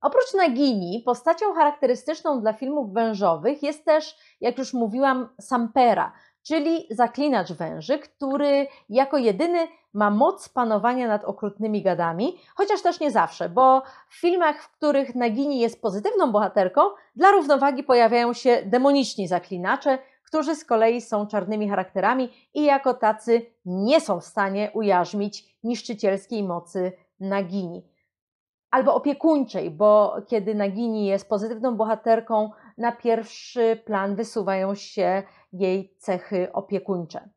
Oprócz Nagini, postacią charakterystyczną dla filmów wężowych jest też, jak już mówiłam, Sampera, czyli zaklinacz węży, który jako jedyny ma moc panowania nad okrutnymi gadami, chociaż też nie zawsze, bo w filmach, w których Nagini jest pozytywną bohaterką, dla równowagi pojawiają się demoniczni zaklinacze, którzy z kolei są czarnymi charakterami i jako tacy nie są w stanie ujarzmić niszczycielskiej mocy Nagini. Albo opiekuńczej, bo kiedy Nagini jest pozytywną bohaterką, na pierwszy plan wysuwają się jej cechy opiekuńcze.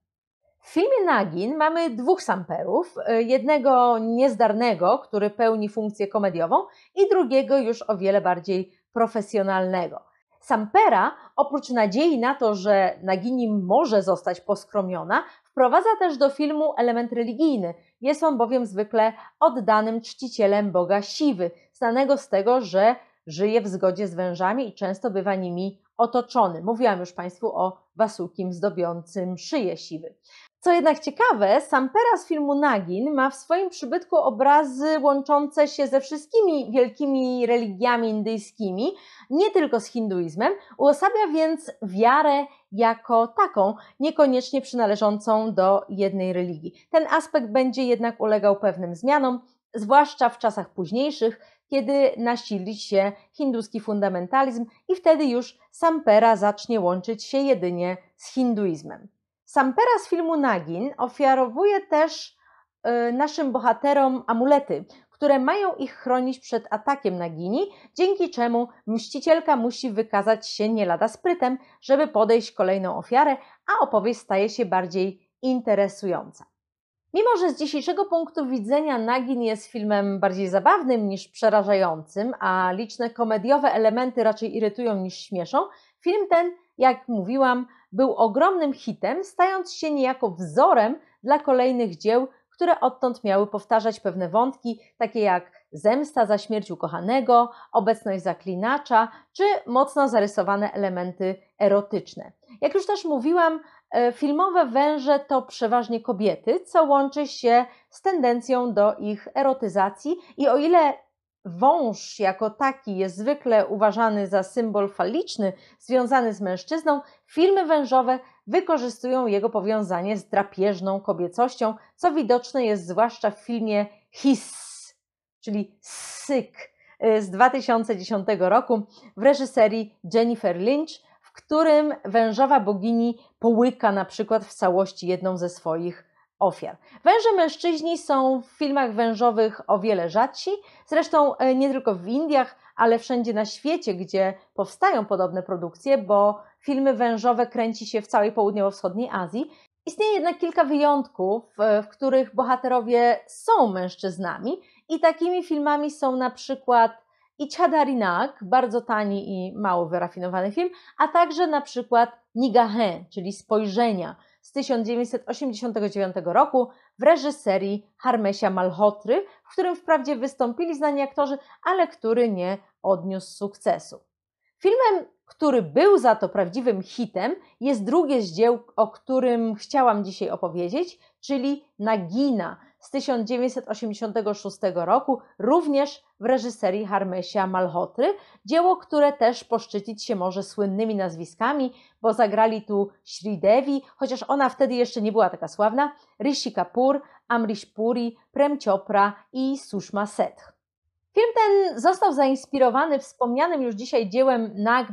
W filmie Nagin mamy dwóch samperów, jednego niezdarnego, który pełni funkcję komediową i drugiego już o wiele bardziej profesjonalnego. Sampera, oprócz nadziei na to, że Nagini może zostać poskromiona, wprowadza też do filmu element religijny. Jest on bowiem zwykle oddanym czcicielem boga Siwy, znanego z tego, że żyje w zgodzie z wężami i często bywa nimi otoczony. Mówiłam już Państwu o wasukim zdobiącym szyję siwy. Co jednak ciekawe, Sampera z filmu Nagin ma w swoim przybytku obrazy łączące się ze wszystkimi wielkimi religiami indyjskimi, nie tylko z hinduizmem, uosabia więc wiarę jako taką, niekoniecznie przynależącą do jednej religii. Ten aspekt będzie jednak ulegał pewnym zmianom, zwłaszcza w czasach późniejszych, kiedy nasili się hinduski fundamentalizm i wtedy już Sampera zacznie łączyć się jedynie z hinduizmem. Sampera z filmu Nagin ofiarowuje też y, naszym bohaterom amulety, które mają ich chronić przed atakiem Nagini, dzięki czemu mścicielka musi wykazać się nie lada sprytem, żeby podejść kolejną ofiarę, a opowieść staje się bardziej interesująca. Mimo, że z dzisiejszego punktu widzenia Nagin jest filmem bardziej zabawnym niż przerażającym, a liczne komediowe elementy raczej irytują niż śmieszą, film ten, jak mówiłam, był ogromnym hitem, stając się niejako wzorem dla kolejnych dzieł, które odtąd miały powtarzać pewne wątki, takie jak zemsta za śmierć ukochanego, obecność zaklinacza, czy mocno zarysowane elementy erotyczne. Jak już też mówiłam, filmowe węże to przeważnie kobiety, co łączy się z tendencją do ich erotyzacji i o ile wąż jako taki jest zwykle uważany za symbol faliczny związany z mężczyzną, filmy wężowe wykorzystują jego powiązanie z drapieżną kobiecością, co widoczne jest zwłaszcza w filmie Hiss, czyli Syk y, z 2010 roku w reżyserii Jennifer Lynch, którym wężowa bogini połyka na przykład w całości jedną ze swoich ofiar. Węże mężczyźni są w filmach wężowych o wiele rzadsi, zresztą e, nie tylko w Indiach, ale wszędzie na świecie, gdzie powstają podobne produkcje, bo filmy wężowe kręci się w całej południowo-wschodniej Azji. Istnieje jednak kilka wyjątków, e, w których bohaterowie są mężczyznami i takimi filmami są na przykład Ichadarinak, bardzo tani i mało wyrafinowany film, a także na przykład Nigahe, czyli Spojrzenia, z 1989 roku w reżyserii Harmesia Malhotry, w którym wprawdzie wystąpili znani aktorzy, ale który nie odniósł sukcesu. Filmem, który był za to prawdziwym hitem, jest drugie z dzieł, o którym chciałam dzisiaj opowiedzieć, czyli Nagina z 1986 roku, również w reżyserii Harmesia Malhotry. Dzieło, które też poszczycić się może słynnymi nazwiskami, bo zagrali tu Devi, chociaż ona wtedy jeszcze nie była taka sławna, Rishi Kapoor, Amrish Puri, Prem Chopra i Sushma Seth. Film ten został zainspirowany wspomnianym już dzisiaj dziełem Nag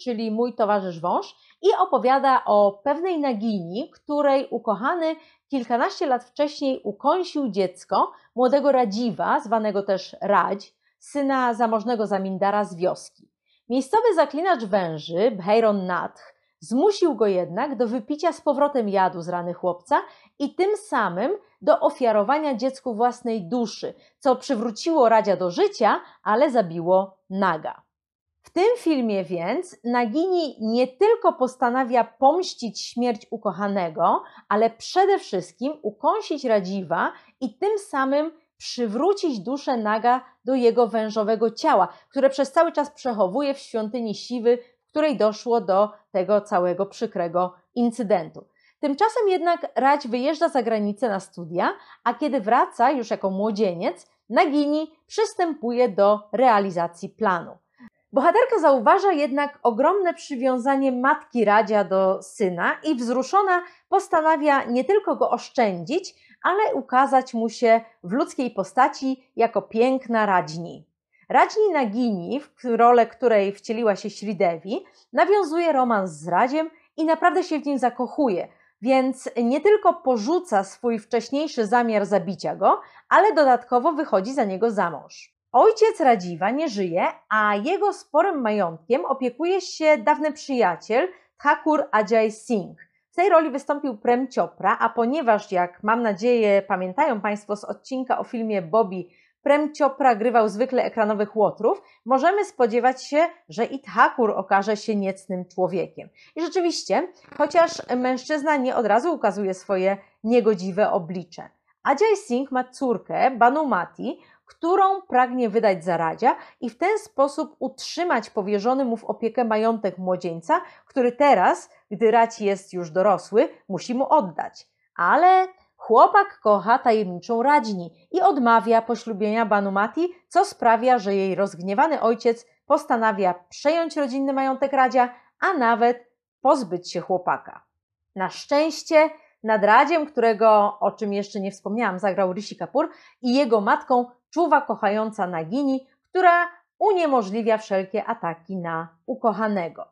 czyli Mój towarzysz wąż, i opowiada o pewnej nagini, której ukochany kilkanaście lat wcześniej ukąsił dziecko młodego Radziwa, zwanego też Radź, syna zamożnego zamindara z wioski. Miejscowy zaklinacz węży, Bheiron Nath, zmusił go jednak do wypicia z powrotem jadu z rany chłopca i tym samym do ofiarowania dziecku własnej duszy, co przywróciło Radzia do życia, ale zabiło Naga. W tym filmie więc Nagini nie tylko postanawia pomścić śmierć ukochanego, ale przede wszystkim ukąsić Radziwa i tym samym przywrócić duszę Naga do jego wężowego ciała, które przez cały czas przechowuje w świątyni Siwy, w której doszło do tego całego przykrego incydentu. Tymczasem jednak Radź wyjeżdża za granicę na studia, a kiedy wraca już jako młodzieniec, Nagini przystępuje do realizacji planu. Bohaterka zauważa jednak ogromne przywiązanie matki Radzia do syna i wzruszona postanawia nie tylko go oszczędzić, ale ukazać mu się w ludzkiej postaci jako piękna Radźni. Radźni Nagini, w rolę której wcieliła się Śridewi, nawiązuje romans z Radziem i naprawdę się w nim zakochuje, więc nie tylko porzuca swój wcześniejszy zamiar zabicia go, ale dodatkowo wychodzi za niego za mąż. Ojciec Radziwa nie żyje, a jego sporym majątkiem opiekuje się dawny przyjaciel Thakur Ajay Singh. W tej roli wystąpił Prem Chopra, a ponieważ, jak mam nadzieję pamiętają Państwo z odcinka o filmie Bobby, Prem Chopra grywał zwykle ekranowych łotrów, możemy spodziewać się, że i Thakur okaże się niecnym człowiekiem. I rzeczywiście, chociaż mężczyzna nie od razu ukazuje swoje niegodziwe oblicze. Ajay Singh ma córkę, Banumati, którą pragnie wydać za radzia i w ten sposób utrzymać powierzony mu w opiekę majątek młodzieńca, który teraz, gdy Radź jest już dorosły, musi mu oddać. Ale chłopak kocha tajemniczą Radźni i odmawia poślubienia Banumati, co sprawia, że jej rozgniewany ojciec postanawia przejąć rodzinny majątek Radzia, a nawet pozbyć się chłopaka. Na szczęście nad Radziem, którego, o czym jeszcze nie wspomniałam, zagrał Rishi Kapoor i jego matką czuwa kochająca Nagini, która uniemożliwia wszelkie ataki na ukochanego.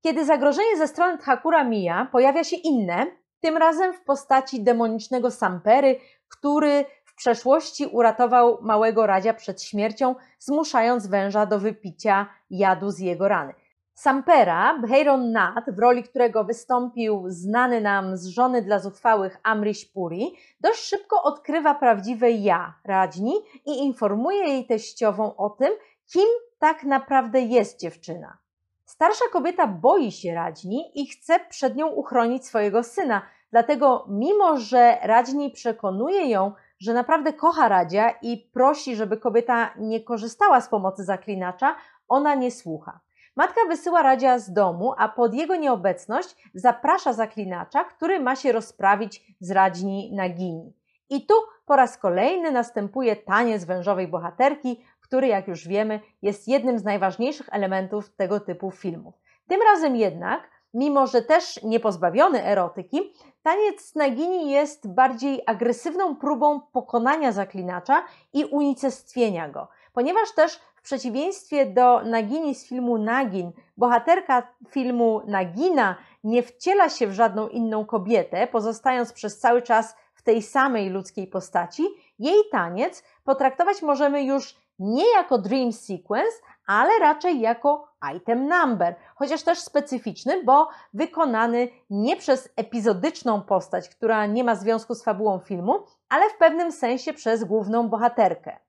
Kiedy zagrożenie ze strony Thakura mija, pojawia się inne, tym razem w postaci demonicznego Sampery, który w przeszłości uratował małego Radzia przed śmiercią, zmuszając węża do wypicia jadu z jego rany. Sampera, Bhairon Nath, w roli którego wystąpił znany nam z żony dla zuchwałych Amrish Puri, dość szybko odkrywa prawdziwe ja Radźni i informuje jej teściową o tym, kim tak naprawdę jest dziewczyna. Starsza kobieta boi się Radźni i chce przed nią uchronić swojego syna, dlatego mimo, że Radźni przekonuje ją, że naprawdę kocha Radzia i prosi, żeby kobieta nie korzystała z pomocy zaklinacza, ona nie słucha. Matka wysyła Radzia z domu, a pod jego nieobecność zaprasza zaklinacza, który ma się rozprawić z Radźni Nagini. I tu po raz kolejny następuje taniec wężowej bohaterki, który, jak już wiemy, jest jednym z najważniejszych elementów tego typu filmów. Tym razem jednak, mimo że też nie pozbawiony erotyki, taniec Nagini jest bardziej agresywną próbą pokonania zaklinacza i unicestwienia go, ponieważ też przeciwieństwie do Nagini z filmu Nagin, bohaterka filmu Nagina nie wciela się w żadną inną kobietę, pozostając przez cały czas w tej samej ludzkiej postaci, jej taniec potraktować możemy już nie jako dream sequence, ale raczej jako item number, chociaż też specyficzny, bo wykonany nie przez epizodyczną postać, która nie ma związku z fabułą filmu, ale w pewnym sensie przez główną bohaterkę.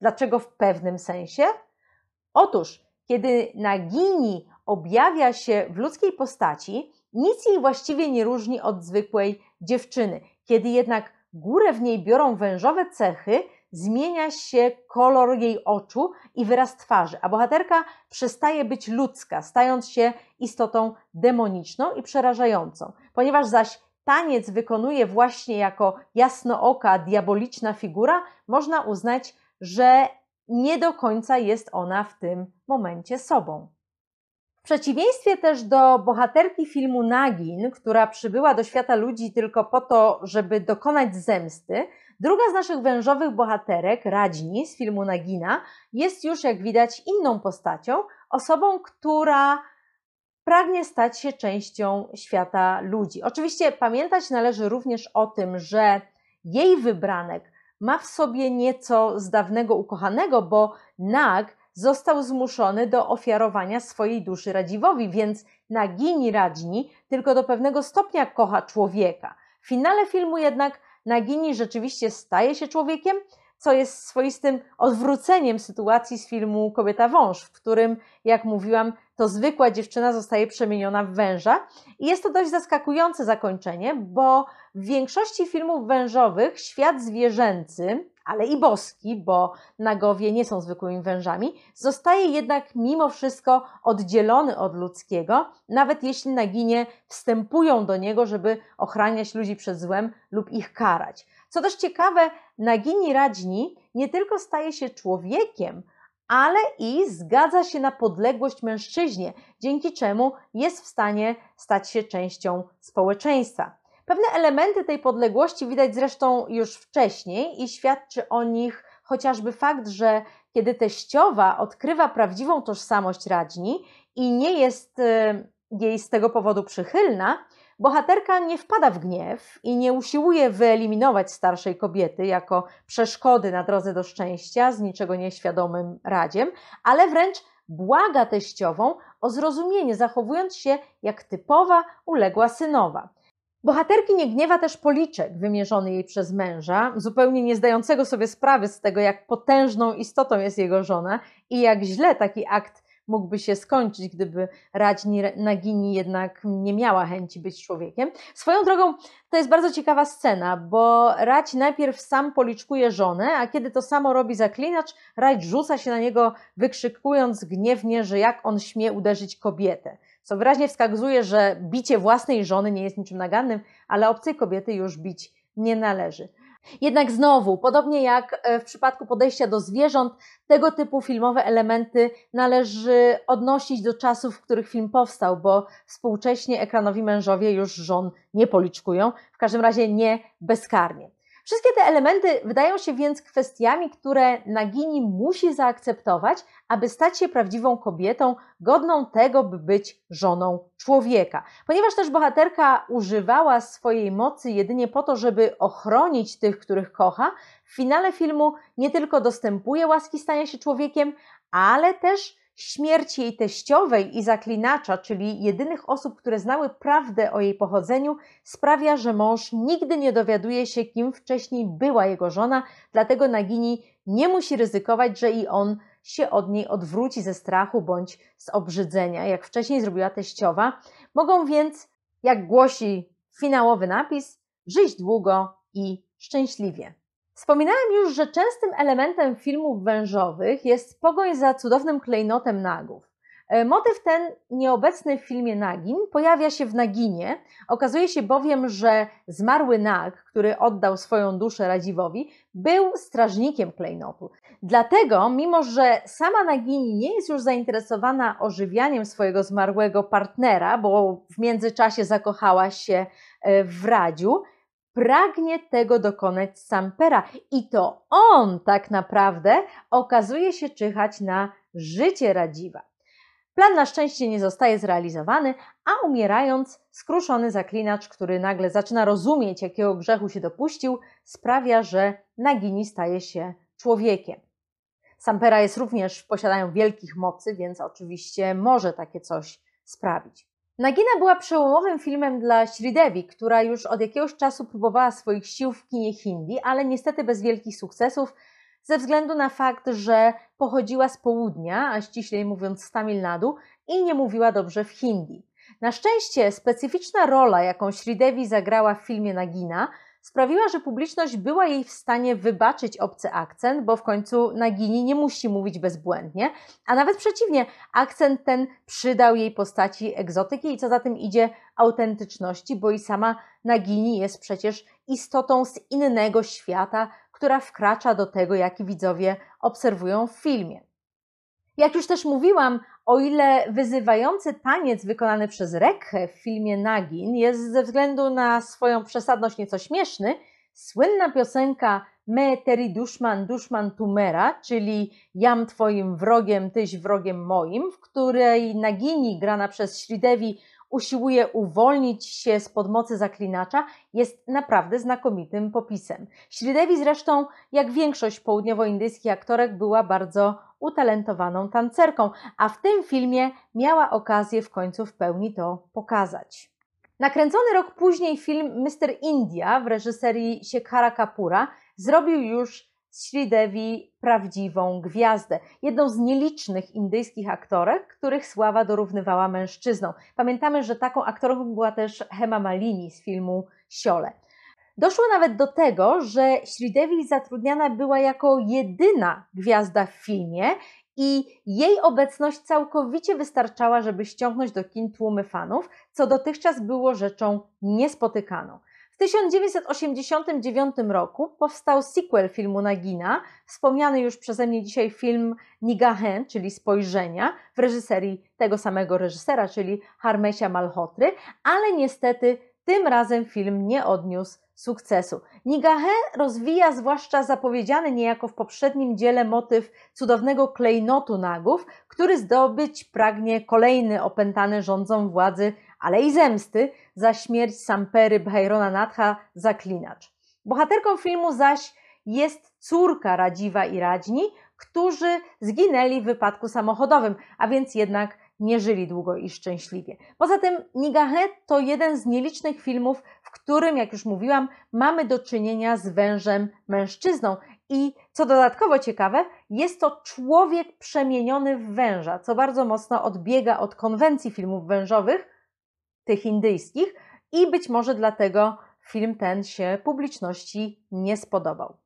Dlaczego w pewnym sensie? Otóż, kiedy Nagini objawia się w ludzkiej postaci, nic jej właściwie nie różni od zwykłej dziewczyny. Kiedy jednak górę w niej biorą wężowe cechy, zmienia się kolor jej oczu i wyraz twarzy, a bohaterka przestaje być ludzka, stając się istotą demoniczną i przerażającą. Ponieważ zaś taniec wykonuje właśnie jako jasnooka, diaboliczna figura, można uznać, że nie do końca jest ona w tym momencie sobą. W przeciwieństwie też do bohaterki filmu Nagin, która przybyła do świata ludzi tylko po to, żeby dokonać zemsty, druga z naszych wężowych bohaterek, Radźni z filmu Nagina, jest już, jak widać, inną postacią, osobą, która pragnie stać się częścią świata ludzi. Oczywiście pamiętać należy również o tym, że jej wybranek ma w sobie nieco z dawnego ukochanego, bo Nag został zmuszony do ofiarowania swojej duszy Radziwowi, więc Nagini Radźni tylko do pewnego stopnia kocha człowieka. W finale filmu jednak Nagini rzeczywiście staje się człowiekiem, co jest swoistym odwróceniem sytuacji z filmu Kobieta Wąż, w którym, jak mówiłam, to zwykła dziewczyna zostaje przemieniona w węża. I jest to dość zaskakujące zakończenie, bo w większości filmów wężowych świat zwierzęcy, ale i boski, bo nagowie nie są zwykłymi wężami, zostaje jednak mimo wszystko oddzielony od ludzkiego, nawet jeśli naginie wstępują do niego, żeby ochraniać ludzi przed złem lub ich karać. Co też ciekawe, Nagini Radźni nie tylko staje się człowiekiem, ale i zgadza się na podległość mężczyźnie, dzięki czemu jest w stanie stać się częścią społeczeństwa. Pewne elementy tej podległości widać zresztą już wcześniej i świadczy o nich chociażby fakt, że kiedy teściowa odkrywa prawdziwą tożsamość radni i nie jest y, jej z tego powodu przychylna, bohaterka nie wpada w gniew i nie usiłuje wyeliminować starszej kobiety jako przeszkody na drodze do szczęścia z niczego nieświadomym radziem, ale wręcz błaga teściową o zrozumienie, zachowując się jak typowa, uległa synowa. Bohaterki nie gniewa też policzek wymierzony jej przez męża, zupełnie nie zdającego sobie sprawy z tego, jak potężną istotą jest jego żona i jak źle taki akt mógłby się skończyć, gdyby Radźni Nagini jednak nie miała chęci być człowiekiem. Swoją drogą to jest bardzo ciekawa scena, bo Radź najpierw sam policzkuje żonę, a kiedy to samo robi zaklinacz, Radź rzuca się na niego wykrzykując gniewnie, że jak on śmie uderzyć kobietę. Co wyraźnie wskazuje, że bicie własnej żony nie jest niczym nagannym, ale obcej kobiety już bić nie należy. Jednak znowu, podobnie jak e, w przypadku podejścia do zwierząt, tego typu filmowe elementy należy odnosić do czasów, w których film powstał, bo współcześnie ekranowi mężowie już żon nie policzkują, w każdym razie nie bezkarnie. Wszystkie te elementy wydają się więc kwestiami, które Nagini musi zaakceptować, aby stać się prawdziwą kobietą, godną tego, by być żoną człowieka. Ponieważ też bohaterka używała swojej mocy jedynie po to, żeby ochronić tych, których kocha, w finale filmu nie tylko dostępuje łaski stania się człowiekiem, ale też śmierć jej teściowej i zaklinacza, czyli jedynych osób, które znały prawdę o jej pochodzeniu, sprawia, że mąż nigdy nie dowiaduje się, kim wcześniej była jego żona, dlatego Nagini nie musi ryzykować, że i on się od niej odwróci ze strachu bądź z obrzydzenia, jak wcześniej zrobiła teściowa. Mogą więc, jak głosi finałowy napis, żyć długo i szczęśliwie. Wspominałem już, że częstym elementem filmów wężowych jest pogoń za cudownym klejnotem nagów. E, motyw ten, nieobecny w filmie Nagin, pojawia się w Naginie. Okazuje się bowiem, że zmarły Nag, który oddał swoją duszę Radziwowi, był strażnikiem klejnotu. Dlatego, mimo że sama Nagini nie jest już zainteresowana ożywianiem swojego zmarłego partnera, bo w międzyczasie zakochała się e, w Radziu, pragnie tego dokonać Sampera i to on tak naprawdę okazuje się czyhać na życie Radziwa. Plan na szczęście nie zostaje zrealizowany, a umierając, skruszony zaklinacz, który nagle zaczyna rozumieć, jakiego grzechu się dopuścił, sprawia, że Nagini staje się człowiekiem. Sampera jest również w posiadaniu wielkich mocy, więc oczywiście może takie coś sprawić. Nagina była przełomowym filmem dla Sridevi, która już od jakiegoś czasu próbowała swoich sił w kinie hindi, ale niestety bez wielkich sukcesów, ze względu na fakt, że pochodziła z południa, a ściślej mówiąc z Tamil Nadu i nie mówiła dobrze w hindi. Na szczęście specyficzna rola, jaką Sridevi zagrała w filmie Nagina, sprawiła, że publiczność była jej w stanie wybaczyć obcy akcent, bo w końcu Nagini nie musi mówić bezbłędnie, a nawet przeciwnie, akcent ten przydał jej postaci egzotyki i co za tym idzie autentyczności, bo i sama Nagini jest przecież istotą z innego świata, która wkracza do tego, jaki widzowie obserwują w filmie. Jak już też mówiłam, o ile wyzywający taniec wykonany przez Rekhe w filmie Nagin jest ze względu na swoją przesadność nieco śmieszny, słynna piosenka Me teri duszman duszman tumera, czyli Jam twoim wrogiem, tyś wrogiem moim, w której Nagini grana przez Sridevi usiłuje uwolnić się spod mocy zaklinacza, jest naprawdę znakomitym popisem. Sridevi zresztą, jak większość południowoindyjskich aktorek, była bardzo utalentowaną tancerką, a w tym filmie miała okazję w końcu w pełni to pokazać. Nakręcony rok później film Mr. India w reżyserii Shekhara Kapura zrobił już z Sridevi prawdziwą gwiazdę. Jedną z nielicznych indyjskich aktorek, których sława dorównywała mężczyznom. Pamiętamy, że taką aktorką była też Hema Malini z filmu Siole. Doszło nawet do tego, że Sridevi zatrudniana była jako jedyna gwiazda w filmie i jej obecność całkowicie wystarczała, żeby ściągnąć do kin tłumy fanów, co dotychczas było rzeczą niespotykaną. W 1989 roku powstał sequel filmu Nagina, wspomniany już przeze mnie dzisiaj film Nigahen, czyli Spojrzenia, w reżyserii tego samego reżysera, czyli Harmesia Malhotry, ale niestety tym razem film nie odniósł sukcesu. Nigahe rozwija zwłaszcza zapowiedziany niejako w poprzednim dziele motyw cudownego klejnotu nagów, który zdobyć pragnie kolejny opętany rządzą władzy, ale i zemsty za śmierć Sampery Bhairona Natha zaklinacz. Bohaterką filmu zaś jest córka Radziwa i Radźni, którzy zginęli w wypadku samochodowym, a więc jednak nie żyli długo i szczęśliwie. Poza tym Nigahe to jeden z nielicznych filmów, w którym, jak już mówiłam, mamy do czynienia z wężem mężczyzną. I co dodatkowo ciekawe, jest to człowiek przemieniony w węża, co bardzo mocno odbiega od konwencji filmów wężowych, tych indyjskich, i być może dlatego film ten się publiczności nie spodobał.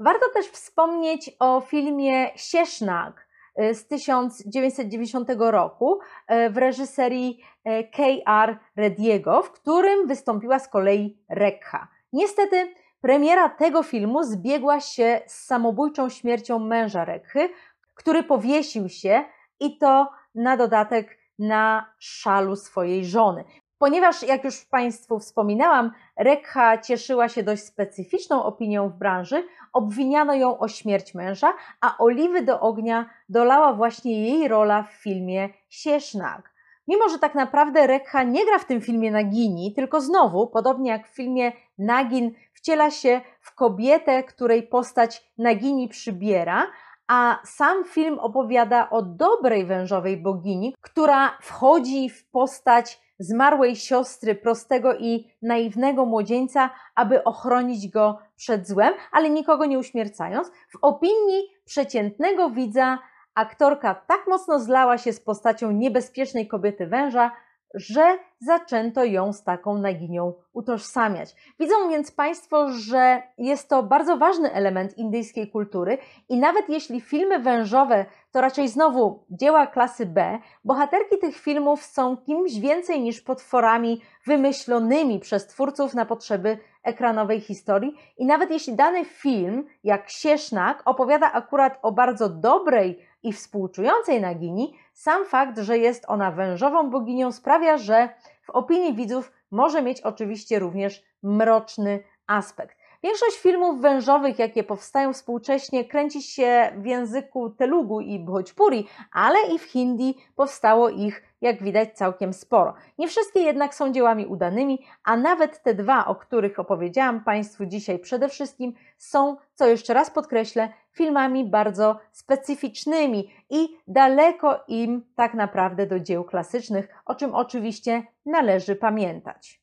Warto też wspomnieć o filmie Siesznag, E, z 1990 roku e, w reżyserii e, K.R. Rediego, w którym wystąpiła z kolei Rekha. Niestety premiera tego filmu zbiegła się z samobójczą śmiercią męża Rekhy, który powiesił się i to na dodatek na szalu swojej żony. Ponieważ, jak już Państwu wspominałam, Rekha cieszyła się dość specyficzną opinią w branży, obwiniano ją o śmierć męża, a oliwy do ognia dolała właśnie jej rola w filmie Siesznak. Mimo, że tak naprawdę Rekha nie gra w tym filmie Nagini, tylko znowu, podobnie jak w filmie Nagin, wciela się w kobietę, której postać Nagini przybiera, a sam film opowiada o dobrej wężowej bogini, która wchodzi w postać zmarłej siostry prostego i naiwnego młodzieńca, aby ochronić go przed złem, ale nikogo nie uśmiercając. W opinii przeciętnego widza aktorka tak mocno zlała się z postacią niebezpiecznej kobiety węża, że zaczęto ją z taką naginią utożsamiać. Widzą więc Państwo, że jest to bardzo ważny element indyjskiej kultury i nawet jeśli filmy wężowe to raczej znowu dzieła klasy B, bohaterki tych filmów są kimś więcej niż potworami wymyślonymi przez twórców na potrzeby ekranowej historii i nawet jeśli dany film, jak Siesznak, opowiada akurat o bardzo dobrej i współczującej Nagini, sam fakt, że jest ona wężową boginią sprawia, że w opinii widzów może mieć oczywiście również mroczny aspekt. Większość filmów wężowych, jakie powstają współcześnie, kręci się w języku telugu i bhojpuri, ale i w hindi powstało ich, jak widać, całkiem sporo. Nie wszystkie jednak są dziełami udanymi, a nawet te dwa, o których opowiedziałam Państwu dzisiaj przede wszystkim, są, co jeszcze raz podkreślę, filmami bardzo specyficznymi i daleko im tak naprawdę do dzieł klasycznych, o czym oczywiście należy pamiętać.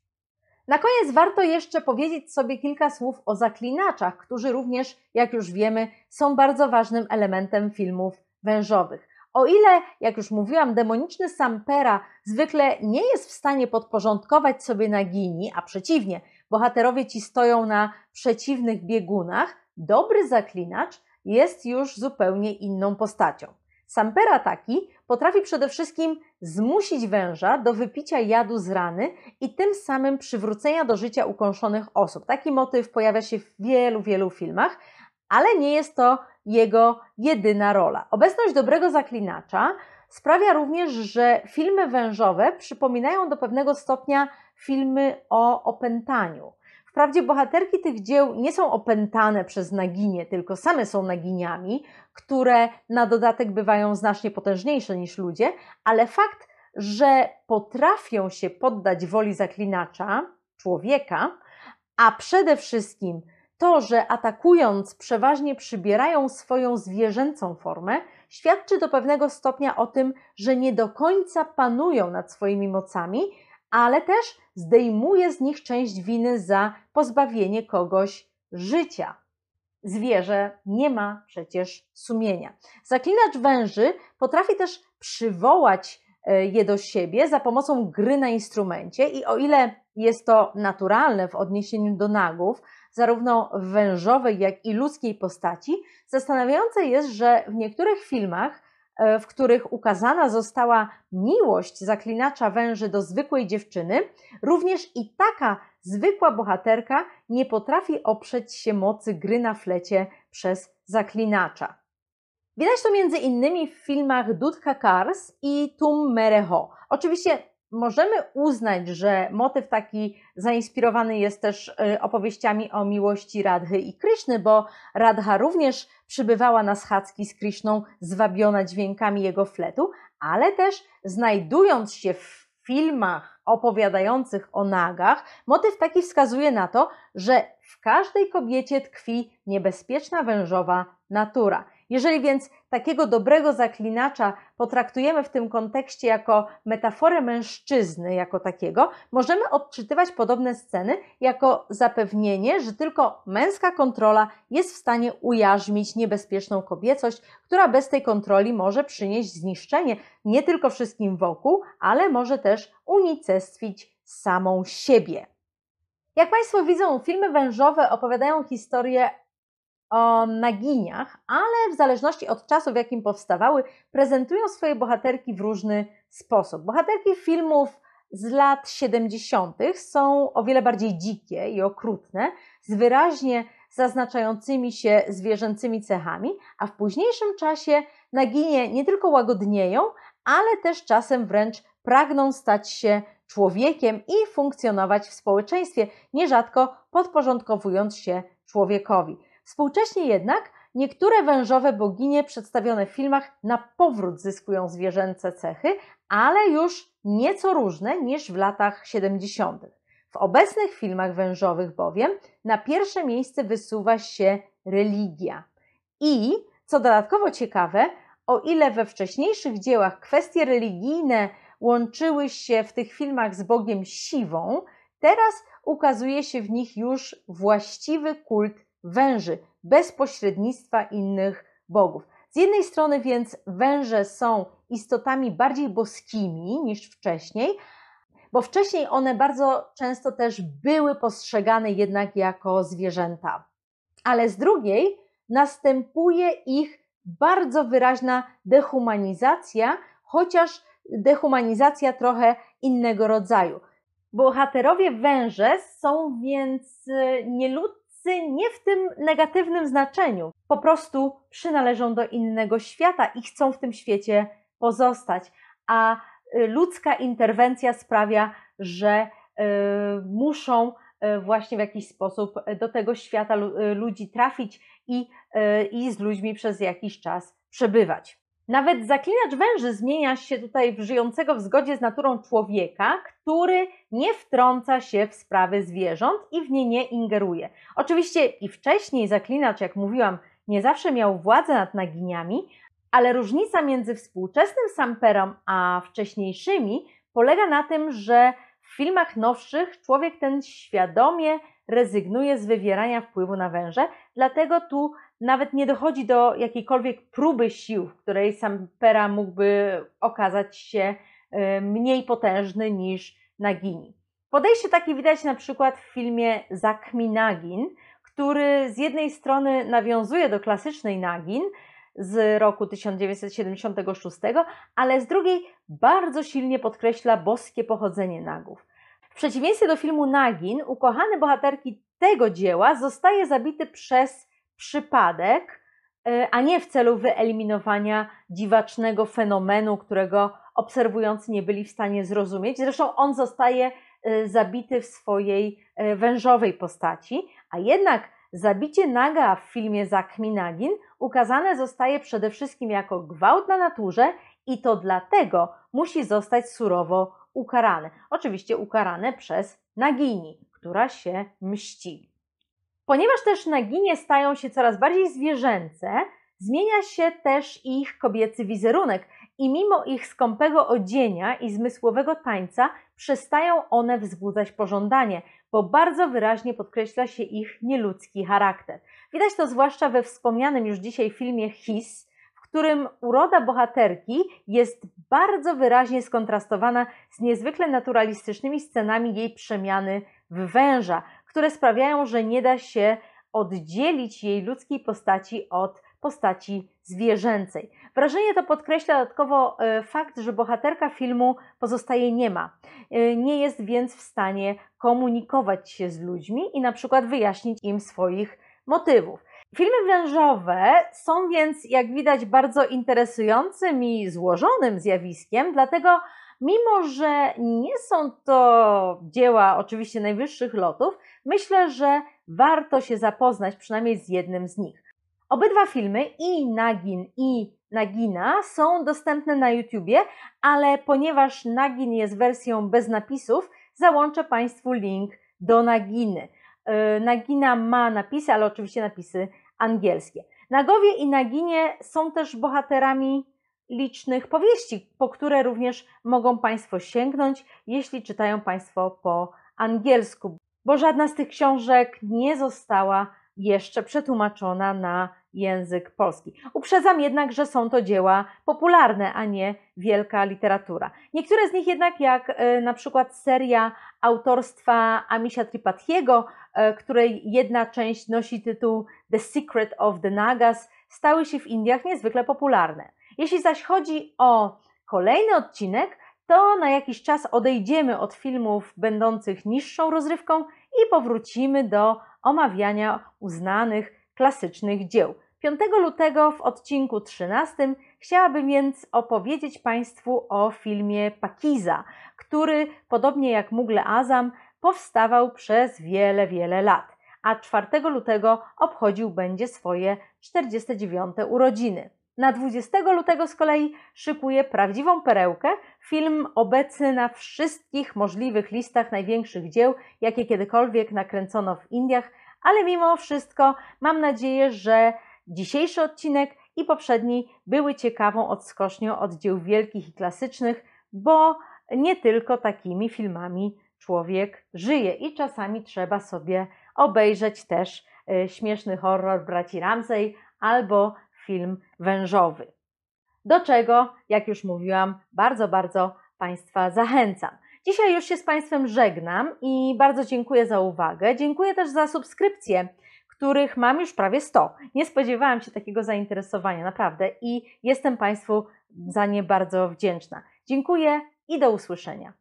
Na koniec warto jeszcze powiedzieć sobie kilka słów o zaklinaczach, którzy również, jak już wiemy, są bardzo ważnym elementem filmów wężowych. O ile, jak już mówiłam, demoniczny Sampera zwykle nie jest w stanie podporządkować sobie Nagini, a przeciwnie, bohaterowie ci stoją na przeciwnych biegunach, dobry zaklinacz jest już zupełnie inną postacią. Sampera taki potrafi przede wszystkim zmusić węża do wypicia jadu z rany i tym samym przywrócenia do życia ukąszonych osób. Taki motyw pojawia się w wielu, wielu filmach, ale nie jest to jego jedyna rola. Obecność dobrego zaklinacza sprawia również, że filmy wężowe przypominają do pewnego stopnia filmy o opętaniu. Wprawdzie bohaterki tych dzieł nie są opętane przez naginie, tylko same są naginiami, które na dodatek bywają znacznie potężniejsze niż ludzie, ale fakt, że potrafią się poddać woli zaklinacza, człowieka, a przede wszystkim to, że atakując przeważnie przybierają swoją zwierzęcą formę, świadczy do pewnego stopnia o tym, że nie do końca panują nad swoimi mocami, ale też zdejmuje z nich część winy za pozbawienie kogoś życia. Zwierzę nie ma przecież sumienia. Zaklinacz węży potrafi też przywołać e, je do siebie za pomocą gry na instrumencie i o ile jest to naturalne w odniesieniu do nagów, zarówno wężowej, jak i ludzkiej postaci, zastanawiające jest, że w niektórych filmach w których ukazana została miłość zaklinacza węży do zwykłej dziewczyny, również i taka zwykła bohaterka nie potrafi oprzeć się mocy gry na flecie przez zaklinacza. Widać to między innymi w filmach Dudka Kars i Tum Mereho. Oczywiście możemy uznać, że motyw taki zainspirowany jest też y, opowieściami o miłości Radhy i Kryszny, bo Radha również przybywała na schadzki z Kryszną, zwabiona dźwiękami jego fletu, ale też znajdując się w filmach opowiadających o nagach, motyw taki wskazuje na to, że w każdej kobiecie tkwi niebezpieczna wężowa natura. Jeżeli więc takiego dobrego zaklinacza potraktujemy w tym kontekście jako metaforę mężczyzny, jako takiego, możemy odczytywać podobne sceny jako zapewnienie, że tylko męska kontrola jest w stanie ujarzmić niebezpieczną kobiecość, która bez tej kontroli może przynieść zniszczenie nie tylko wszystkim wokół, ale może też unicestwić samą siebie. Jak Państwo widzą, filmy wężowe opowiadają historię o naginiach, ale w zależności od czasu, w jakim powstawały, prezentują swoje bohaterki w różny sposób. Bohaterki filmów z lat 70. są o wiele bardziej dzikie i okrutne, z wyraźnie zaznaczającymi się zwierzęcymi cechami, a w późniejszym czasie naginie nie tylko łagodnieją, ale też czasem wręcz pragną stać się człowiekiem i funkcjonować w społeczeństwie, nierzadko podporządkowując się człowiekowi. Współcześnie jednak niektóre wężowe boginie przedstawione w filmach na powrót zyskują zwierzęce cechy, ale już nieco różne niż w latach 70. W obecnych filmach wężowych bowiem na pierwsze miejsce wysuwa się religia. I, co dodatkowo ciekawe, o ile we wcześniejszych dziełach kwestie religijne łączyły się w tych filmach z Bogiem siwą, teraz ukazuje się w nich już właściwy kult węży, bez pośrednictwa innych bogów. Z jednej strony więc węże są istotami bardziej boskimi niż wcześniej, bo wcześniej one bardzo często też były postrzegane jednak jako zwierzęta. Ale z drugiej następuje ich bardzo wyraźna dehumanizacja, chociaż dehumanizacja trochę innego rodzaju. Bohaterowie węże są więc nielud nie w tym negatywnym znaczeniu. Po prostu przynależą do innego świata i chcą w tym świecie pozostać. A y, ludzka interwencja sprawia, że y, muszą y, właśnie w jakiś sposób do tego świata ludzi trafić i, i z ludźmi przez jakiś czas przebywać. Nawet zaklinacz węży zmienia się tutaj w żyjącego w zgodzie z naturą człowieka, który nie wtrąca się w sprawy zwierząt i w nie nie ingeruje. Oczywiście i wcześniej zaklinacz, jak mówiłam, nie zawsze miał władzę nad naginiami, ale różnica między współczesnym samperem a wcześniejszymi polega na tym, że w filmach nowszych człowiek ten świadomie rezygnuje z wywierania wpływu na węże, dlatego tu nawet nie dochodzi do jakiejkolwiek próby sił, w której sam Pera mógłby okazać się y, mniej potężny niż Nagini. Podejście takie widać na przykład w filmie Zakmi Nagin, który z jednej strony nawiązuje do klasycznej Nagin z roku 1976, ale z drugiej bardzo silnie podkreśla boskie pochodzenie Nagów. W przeciwieństwie do filmu Nagin, ukochany bohaterki tego dzieła zostaje zabity przez przypadek, e, a nie w celu wyeliminowania dziwacznego fenomenu, którego obserwujący nie byli w stanie zrozumieć. Zresztą on zostaje e, zabity w swojej e, wężowej postaci, a jednak zabicie naga w filmie Zakminagin ukazane zostaje przede wszystkim jako gwałt na naturze i to dlatego musi zostać surowo ukarane. Oczywiście ukarane przez Nagini, która się mści. Ponieważ też naginie stają się coraz bardziej zwierzęce, zmienia się też ich kobiecy wizerunek i mimo ich skąpego odzienia i zmysłowego tańca przestają one wzbudzać pożądanie, bo bardzo wyraźnie podkreśla się ich nieludzki charakter. Widać to zwłaszcza we wspomnianym już dzisiaj filmie His, w którym uroda bohaterki jest bardzo wyraźnie skontrastowana z niezwykle naturalistycznymi scenami jej przemiany w węża, które sprawiają, że nie da się oddzielić jej ludzkiej postaci od postaci zwierzęcej. Wrażenie to podkreśla dodatkowo e, fakt, że bohaterka filmu pozostaje niema. E, nie jest więc w stanie komunikować się z ludźmi i na przykład wyjaśnić im swoich motywów. Filmy wężowe są więc, jak widać, bardzo interesującym i złożonym zjawiskiem, dlatego mimo, że nie są to dzieła oczywiście najwyższych lotów, myślę, że warto się zapoznać przynajmniej z jednym z nich. Obydwa filmy, i Nagin, i Nagina, są dostępne na YouTubie, ale ponieważ Nagin jest wersją bez napisów, załączę Państwu link do Naginy. E, Nagina ma napisy, ale oczywiście napisy angielskie. Nagowie i Naginie są też bohaterami licznych powieści, po które również mogą Państwo sięgnąć, jeśli czytają Państwo po angielsku, bo żadna z tych książek nie została jeszcze przetłumaczona na język polski. Uprzedzam jednak, że są to dzieła popularne, a nie wielka literatura. Niektóre z nich jednak, jak e, na przykład seria autorstwa Amisha Tripathiego, e, której jedna część nosi tytuł The Secret of the Nagas, stały się w Indiach niezwykle popularne. Jeśli zaś chodzi o kolejny odcinek, to na jakiś czas odejdziemy od filmów będących niższą rozrywką i powrócimy do omawiania uznanych klasycznych dzieł. 5 lutego w odcinku 13 chciałabym więc opowiedzieć Państwu o filmie Pakiza, który podobnie jak Mugle Azam powstawał przez wiele, wiele lat, a 4 lutego obchodził będzie swoje 49 urodziny. Na 20 lutego z kolei szykuje prawdziwą perełkę, film obecny na wszystkich możliwych listach największych dzieł, jakie kiedykolwiek nakręcono w Indiach, ale mimo wszystko mam nadzieję, że dzisiejszy odcinek i poprzedni były ciekawą odskocznią od dzieł wielkich i klasycznych, bo nie tylko takimi filmami człowiek żyje. I czasami trzeba sobie obejrzeć też y, śmieszny horror braci Ramsey albo film wężowy. Do czego, jak już mówiłam, bardzo, bardzo Państwa zachęcam. Dzisiaj już się z Państwem żegnam i bardzo dziękuję za uwagę. Dziękuję też za subskrypcję, których mam już prawie 100. Nie spodziewałam się takiego zainteresowania, naprawdę, i jestem Państwu za nie bardzo wdzięczna. Dziękuję i do usłyszenia.